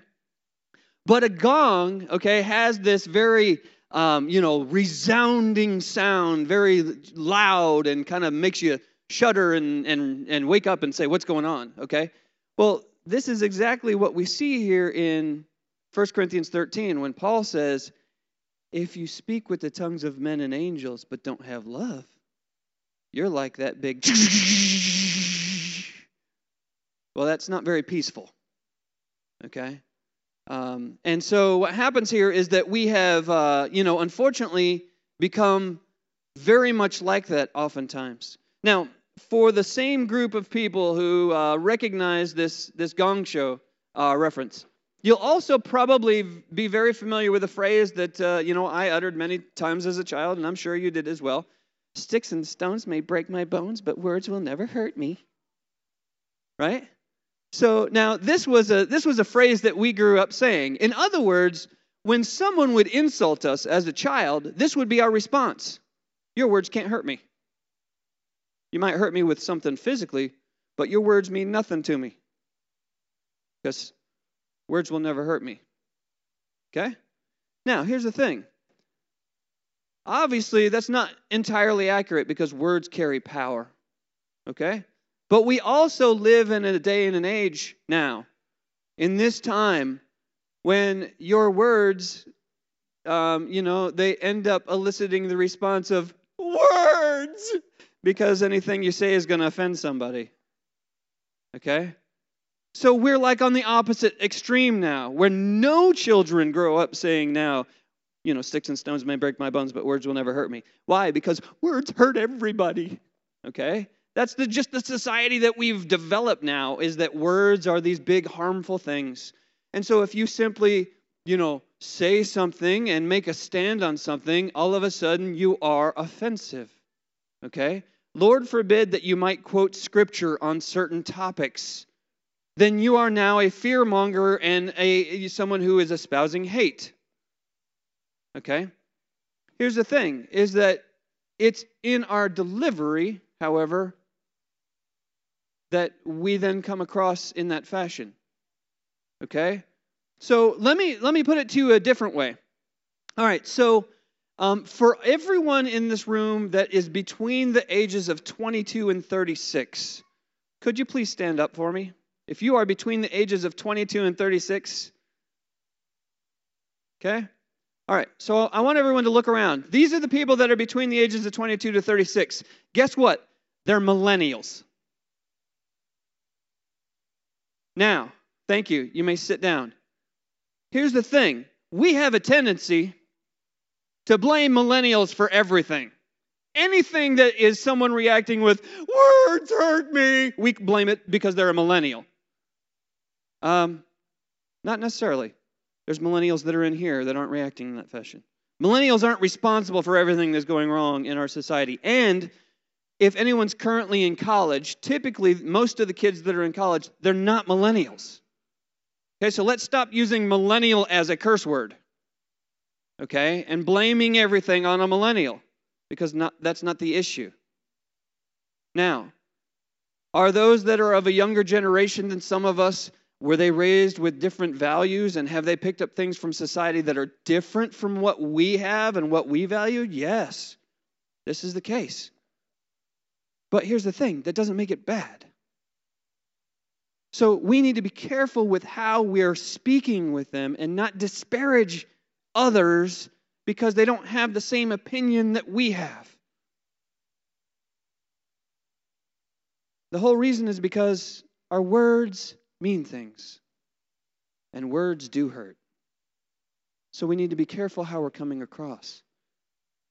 But a gong, okay, has this very, um, you know, resounding sound, very loud, and kind of makes you shudder and, and, and wake up and say, What's going on? Okay? Well, this is exactly what we see here in 1 Corinthians 13 when Paul says, If you speak with the tongues of men and angels but don't have love, you're like that big. Well, that's not very peaceful. Okay? Um, and so what happens here is that we have, uh, you know, unfortunately become very much like that oftentimes. Now, for the same group of people who uh, recognize this, this gong show uh, reference, you'll also probably be very familiar with a phrase that, uh, you know, I uttered many times as a child, and I'm sure you did as well. Sticks and stones may break my bones, but words will never hurt me. Right? So now this was a this was a phrase that we grew up saying. In other words, when someone would insult us as a child, this would be our response. Your words can't hurt me. You might hurt me with something physically, but your words mean nothing to me. Because words will never hurt me. Okay? Now, here's the thing. Obviously, that's not entirely accurate because words carry power. Okay? But we also live in a day and an age now, in this time, when your words, um, you know, they end up eliciting the response of words because anything you say is going to offend somebody. Okay? So we're like on the opposite extreme now, where no children grow up saying now, you know, sticks and stones may break my bones, but words will never hurt me. Why? Because words hurt everybody. Okay? That's the, just the society that we've developed now is that words are these big harmful things. And so if you simply, you know, say something and make a stand on something, all of a sudden you are offensive. Okay? Lord forbid that you might quote scripture on certain topics. Then you are now a fearmonger and a someone who is espousing hate. Okay? Here's the thing is that it's in our delivery, however, that we then come across in that fashion. Okay? So let me let me put it to you a different way. All right, so um, for everyone in this room that is between the ages of 22 and 36, could you please stand up for me? If you are between the ages of 22 and 36, okay? All right, so I want everyone to look around. These are the people that are between the ages of 22 to 36. Guess what? They're millennials. Now, thank you. You may sit down. Here's the thing we have a tendency to blame millennials for everything. Anything that is someone reacting with, words hurt me, we blame it because they're a millennial. Um, not necessarily. There's millennials that are in here that aren't reacting in that fashion. Millennials aren't responsible for everything that's going wrong in our society. And if anyone's currently in college, typically most of the kids that are in college, they're not millennials. Okay, so let's stop using millennial as a curse word. Okay, and blaming everything on a millennial because not, that's not the issue. Now, are those that are of a younger generation than some of us, were they raised with different values and have they picked up things from society that are different from what we have and what we value? Yes, this is the case. But here's the thing that doesn't make it bad. So we need to be careful with how we're speaking with them and not disparage others because they don't have the same opinion that we have. The whole reason is because our words mean things, and words do hurt. So we need to be careful how we're coming across.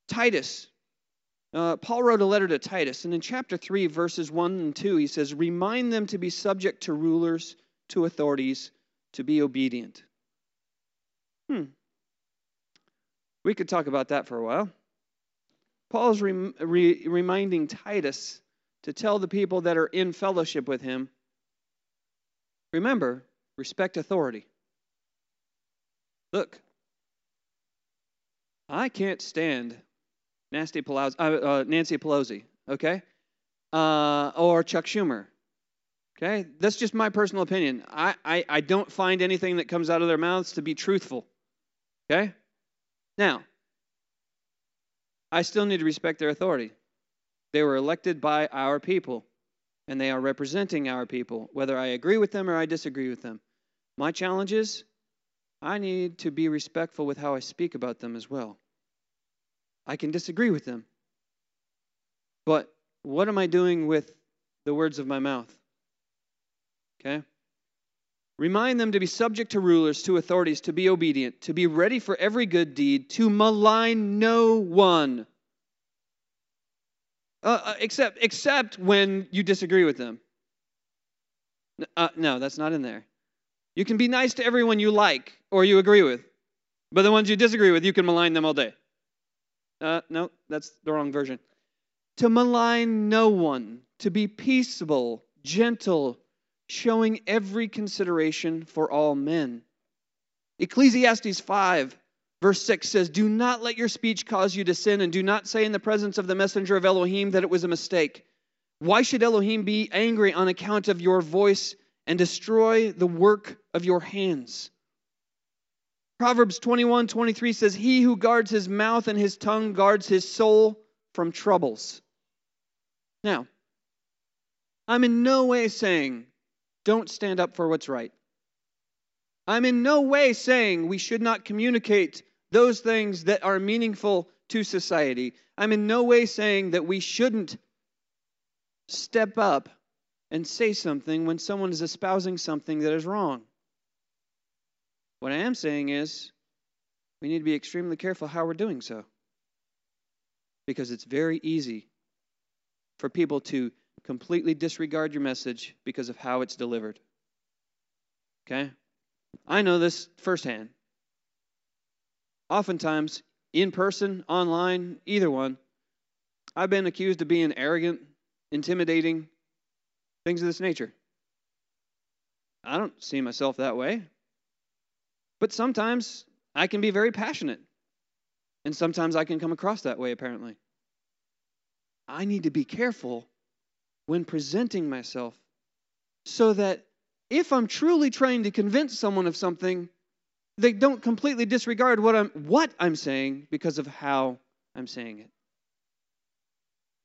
Titus, uh, Paul wrote a letter to Titus, and in chapter 3, verses 1 and 2, he says, Remind them to be subject to rulers, to authorities, to be obedient. Hmm, we could talk about that for a while. Paul's re- re- reminding Titus to tell the people that are in fellowship with him remember, respect authority. Look, I can't stand Nasty Pelosi, uh, uh, Nancy Pelosi, okay? Uh, or Chuck Schumer. Okay? That's just my personal opinion. I, I, I don't find anything that comes out of their mouths to be truthful. Okay? Now, I still need to respect their authority. They were elected by our people, and they are representing our people, whether I agree with them or I disagree with them. My challenge is I need to be respectful with how I speak about them as well. I can disagree with them, but what am I doing with the words of my mouth? Okay? Remind them to be subject to rulers, to authorities, to be obedient, to be ready for every good deed, to malign no one. Uh, uh, except, except when you disagree with them. Uh, no, that's not in there. You can be nice to everyone you like or you agree with, but the ones you disagree with, you can malign them all day. Uh, no, that's the wrong version. To malign no one, to be peaceable, gentle, showing every consideration for all men. Ecclesiastes 5, verse 6 says, Do not let your speech cause you to sin, and do not say in the presence of the messenger of Elohim that it was a mistake. Why should Elohim be angry on account of your voice and destroy the work of your hands? Proverbs 21 23 says, He who guards his mouth and his tongue guards his soul from troubles. Now, I'm in no way saying don't stand up for what's right. I'm in no way saying we should not communicate those things that are meaningful to society. I'm in no way saying that we shouldn't step up and say something when someone is espousing something that is wrong. What I am saying is we need to be extremely careful how we're doing so. Because it's very easy for people to completely disregard your message because of how it's delivered. Okay? I know this firsthand. Oftentimes, in person, online, either one, I've been accused of being arrogant, intimidating, things of this nature. I don't see myself that way. But sometimes I can be very passionate. And sometimes I can come across that way, apparently. I need to be careful when presenting myself so that if I'm truly trying to convince someone of something, they don't completely disregard what I'm what I'm saying because of how I'm saying it.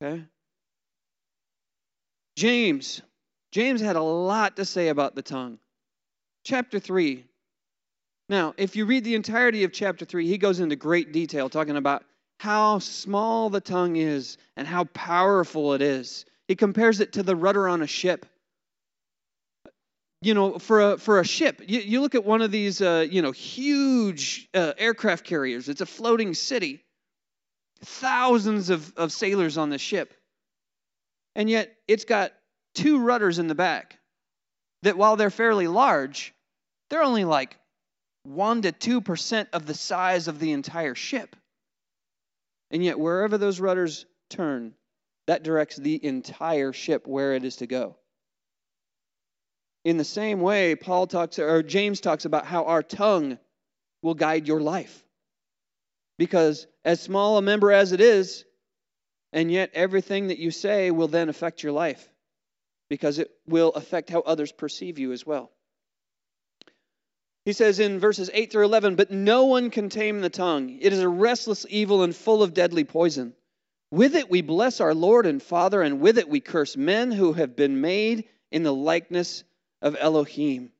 Okay? James. James had a lot to say about the tongue. Chapter 3. Now, if you read the entirety of chapter 3, he goes into great detail talking about how small the tongue is and how powerful it is. He compares it to the rudder on a ship you know, for a for a ship, you, you look at one of these, uh, you know, huge uh, aircraft carriers. It's a floating city, thousands of, of sailors on the ship, and yet it's got two rudders in the back. That while they're fairly large, they're only like one to two percent of the size of the entire ship. And yet, wherever those rudders turn, that directs the entire ship where it is to go. In the same way, Paul talks or James talks about how our tongue will guide your life. Because as small a member as it is, and yet everything that you say will then affect your life because it will affect how others perceive you as well. He says in verses 8 through 11, But no one can tame the tongue. It is a restless evil and full of deadly poison. With it we bless our Lord and Father, and with it we curse men who have been made in the likeness of Elohim.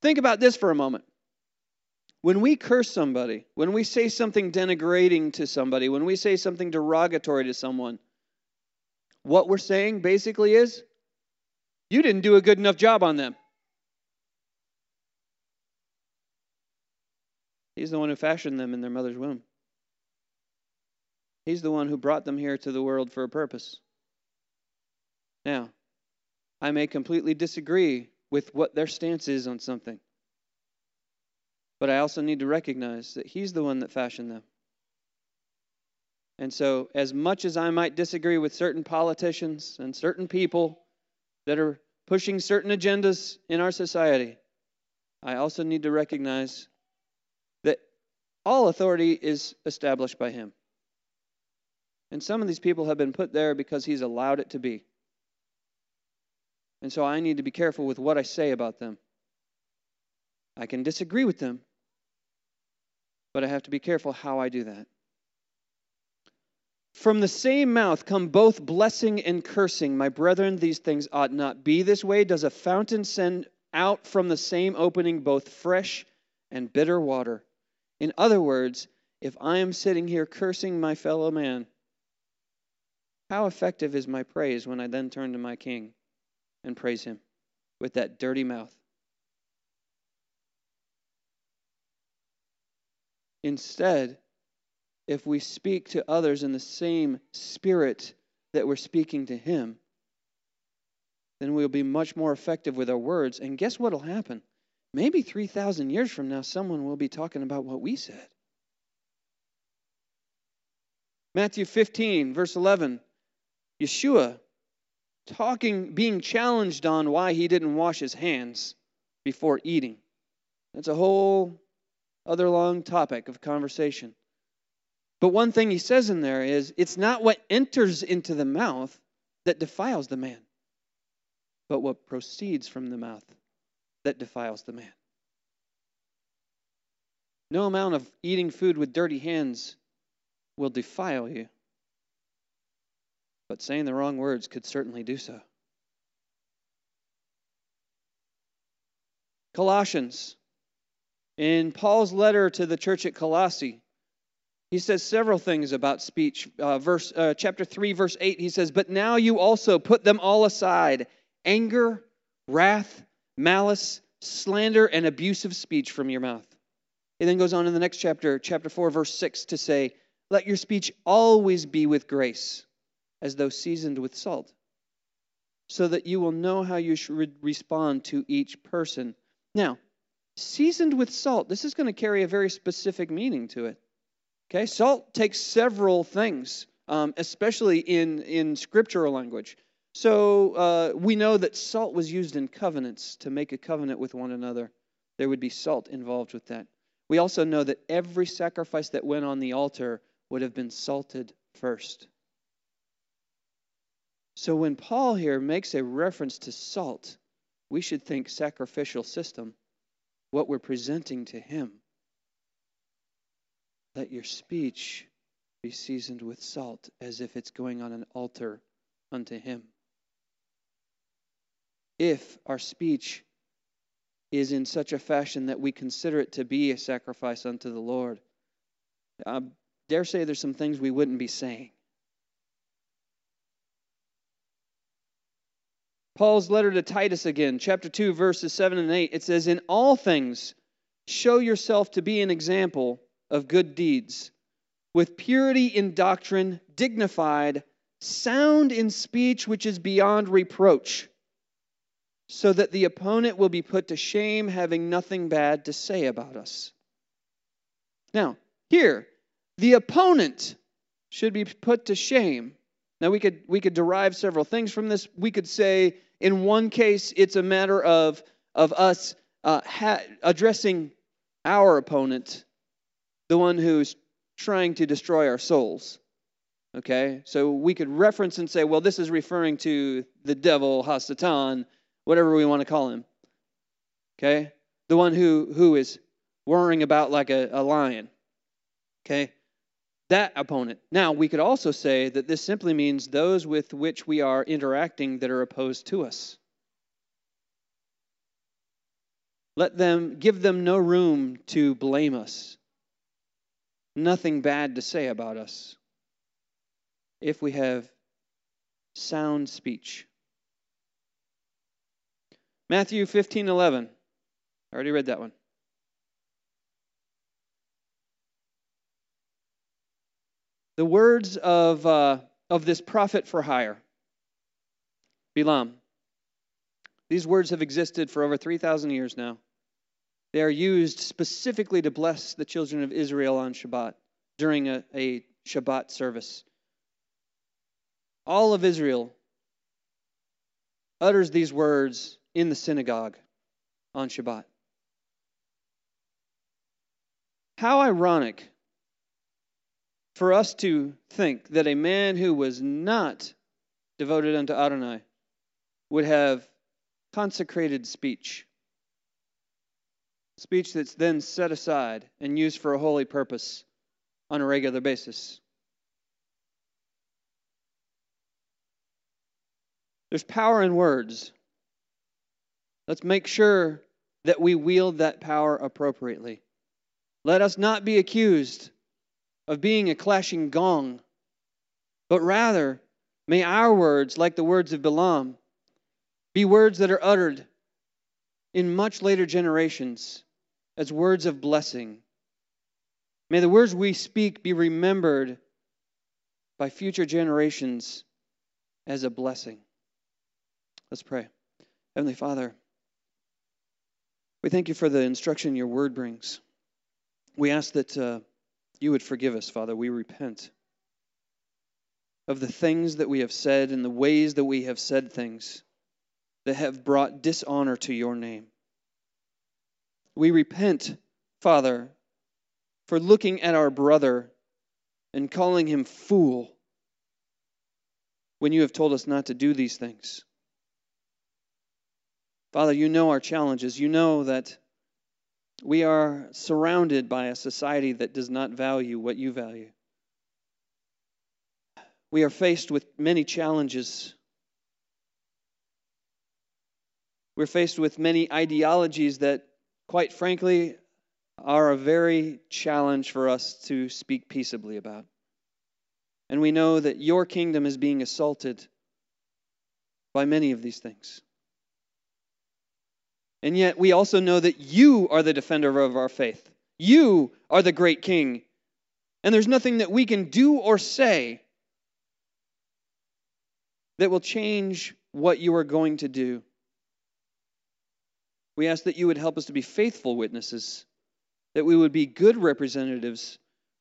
Think about this for a moment. When we curse somebody, when we say something denigrating to somebody, when we say something derogatory to someone, what we're saying basically is, you didn't do a good enough job on them. He's the one who fashioned them in their mother's womb. He's the one who brought them here to the world for a purpose. Now, I may completely disagree with what their stance is on something. But I also need to recognize that He's the one that fashioned them. And so, as much as I might disagree with certain politicians and certain people that are pushing certain agendas in our society, I also need to recognize that all authority is established by Him. And some of these people have been put there because He's allowed it to be. And so I need to be careful with what I say about them. I can disagree with them, but I have to be careful how I do that. From the same mouth come both blessing and cursing. My brethren, these things ought not be this way. Does a fountain send out from the same opening both fresh and bitter water? In other words, if I am sitting here cursing my fellow man, how effective is my praise when I then turn to my king? And praise Him with that dirty mouth. Instead, if we speak to others in the same spirit that we're speaking to Him, then we'll be much more effective with our words. And guess what will happen? Maybe 3,000 years from now, someone will be talking about what we said. Matthew 15, verse 11. Yeshua talking, being challenged on why he didn't wash his hands before eating. That's a whole other long topic of conversation. But one thing he says in there is it's not what enters into the mouth that defiles the man, but what proceeds from the mouth that defiles the man. No amount of eating food with dirty hands will defile you but saying the wrong words could certainly do so. Colossians. In Paul's letter to the church at Colossae, he says several things about speech. Uh, verse, uh, chapter 3, verse 8, he says, But now you also put them all aside anger, wrath, malice, slander, and abusive speech from your mouth. He then goes on in the next chapter, chapter 4, verse 6, to say, Let your speech always be with grace as though seasoned with salt, so that you will know how you should respond to each person. Now, seasoned with salt, this is going to carry a very specific meaning to it. Okay, salt takes several things, um, especially in, in scriptural language. So uh, we know that salt was used in covenants to make a covenant with one another. There would be salt involved with that. We also know that every sacrifice that went on the altar would have been salted first. So when Paul here makes a reference to salt, we should think sacrificial system, what we're presenting to him let your speech be seasoned with salt, as if it's going on an altar unto Him. If our speech is in such a fashion that we consider it to be a sacrifice unto the Lord, I dare say there's some things we wouldn't be saying. Paul's letter to Titus again, chapter 2, verses 7 and 8, it says, In all things, show yourself to be an example of good deeds, with purity in doctrine, dignified, sound in speech which is beyond reproach, so that the opponent will be put to shame, having nothing bad to say about us. Now, here, the opponent should be put to shame. Now we could we could derive several things from this. We could say in one case it's a matter of of us uh, ha- addressing our opponent, the one who's trying to destroy our souls. Okay, so we could reference and say, well, this is referring to the devil, Hasatan, whatever we want to call him. Okay, the one who who is worrying about like a, a lion. Okay, that opponent. Now, we could also say that this simply means those with which we are interacting that are opposed to us. Let them give them no room to blame us. Nothing bad to say about us. If we have sound speech. Matthew 15:11. I already read that one. The words of, uh, of this prophet for hire, Bilam. These words have existed for over 3,000 years now. They are used specifically to bless the children of Israel on Shabbat during a, a Shabbat service. All of Israel utters these words in the synagogue on Shabbat. How ironic for us to think that a man who was not devoted unto Adonai would have consecrated speech. Speech that's then set aside and used for a holy purpose on a regular basis. There's power in words. Let's make sure that we wield that power appropriately. Let us not be accused of being a clashing gong, but rather may our words, like the words of Balaam, be words that are uttered in much later generations as words of blessing. May the words we speak be remembered by future generations as a blessing. Let's pray. Heavenly Father, we thank you for the instruction your word brings. We ask that. Uh, you would forgive us, Father. We repent of the things that we have said and the ways that we have said things that have brought dishonor to your name. We repent, Father, for looking at our brother and calling him fool when you have told us not to do these things. Father, you know our challenges. You know that we are surrounded by a society that does not value what you value. We are faced with many challenges. We're faced with many ideologies that, quite frankly, are a very challenge for us to speak peaceably about. And we know that your kingdom is being assaulted by many of these things. And yet we also know that you are the defender of our faith. You are the great king. And there's nothing that we can do or say that will change what you are going to do. We ask that you would help us to be faithful witnesses, that we would be good representatives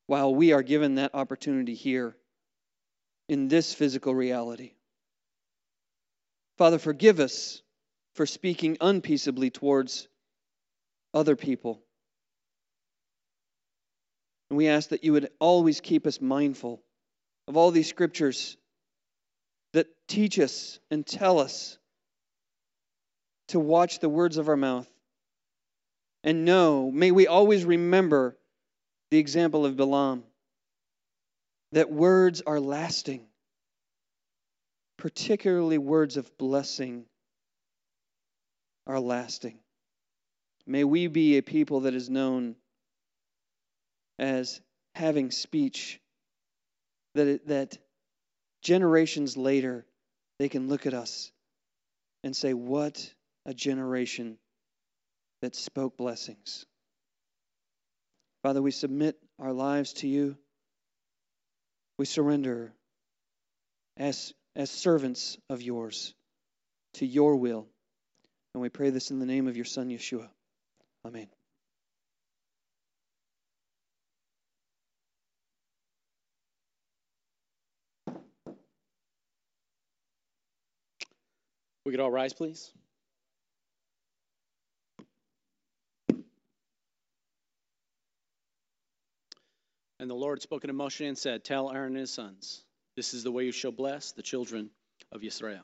while we are given that opportunity here in this physical reality. Father, forgive us for speaking unpeaceably towards other people. And we ask that you would always keep us mindful of all these scriptures that teach us and tell us to watch the words of our mouth. And know, may we always remember the example of Balaam, that words are lasting, particularly words of blessing are lasting. May we be a people that is known as having speech that, that generations later they can look at us and say, What a generation that spoke blessings. Father, we submit our lives to you. We surrender as, as servants of yours to your will. And we pray this in the name of your Son, Yeshua. Amen. We could all rise, please. And the Lord spoke to Moshe and said, Tell Aaron and his sons, this is the way you shall bless the children of Israel.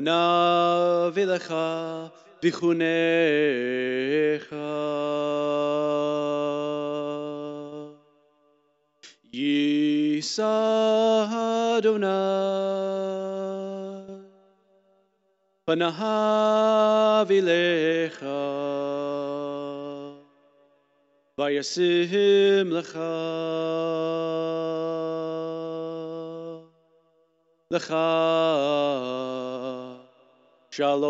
Banav Elecha Vichunecha Yisa Adonai Panahav Elecha Vayasim Lecha Lecha Shalom.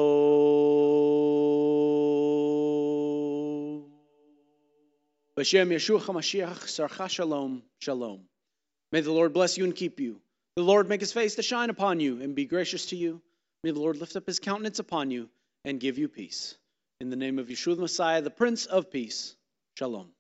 B'Shem Yeshua HaMashiach Sarcha Shalom Shalom. May the Lord bless you and keep you. The Lord make his face to shine upon you and be gracious to you. May the Lord lift up his countenance upon you and give you peace. In the name of Yeshua the Messiah, the Prince of Peace. Shalom.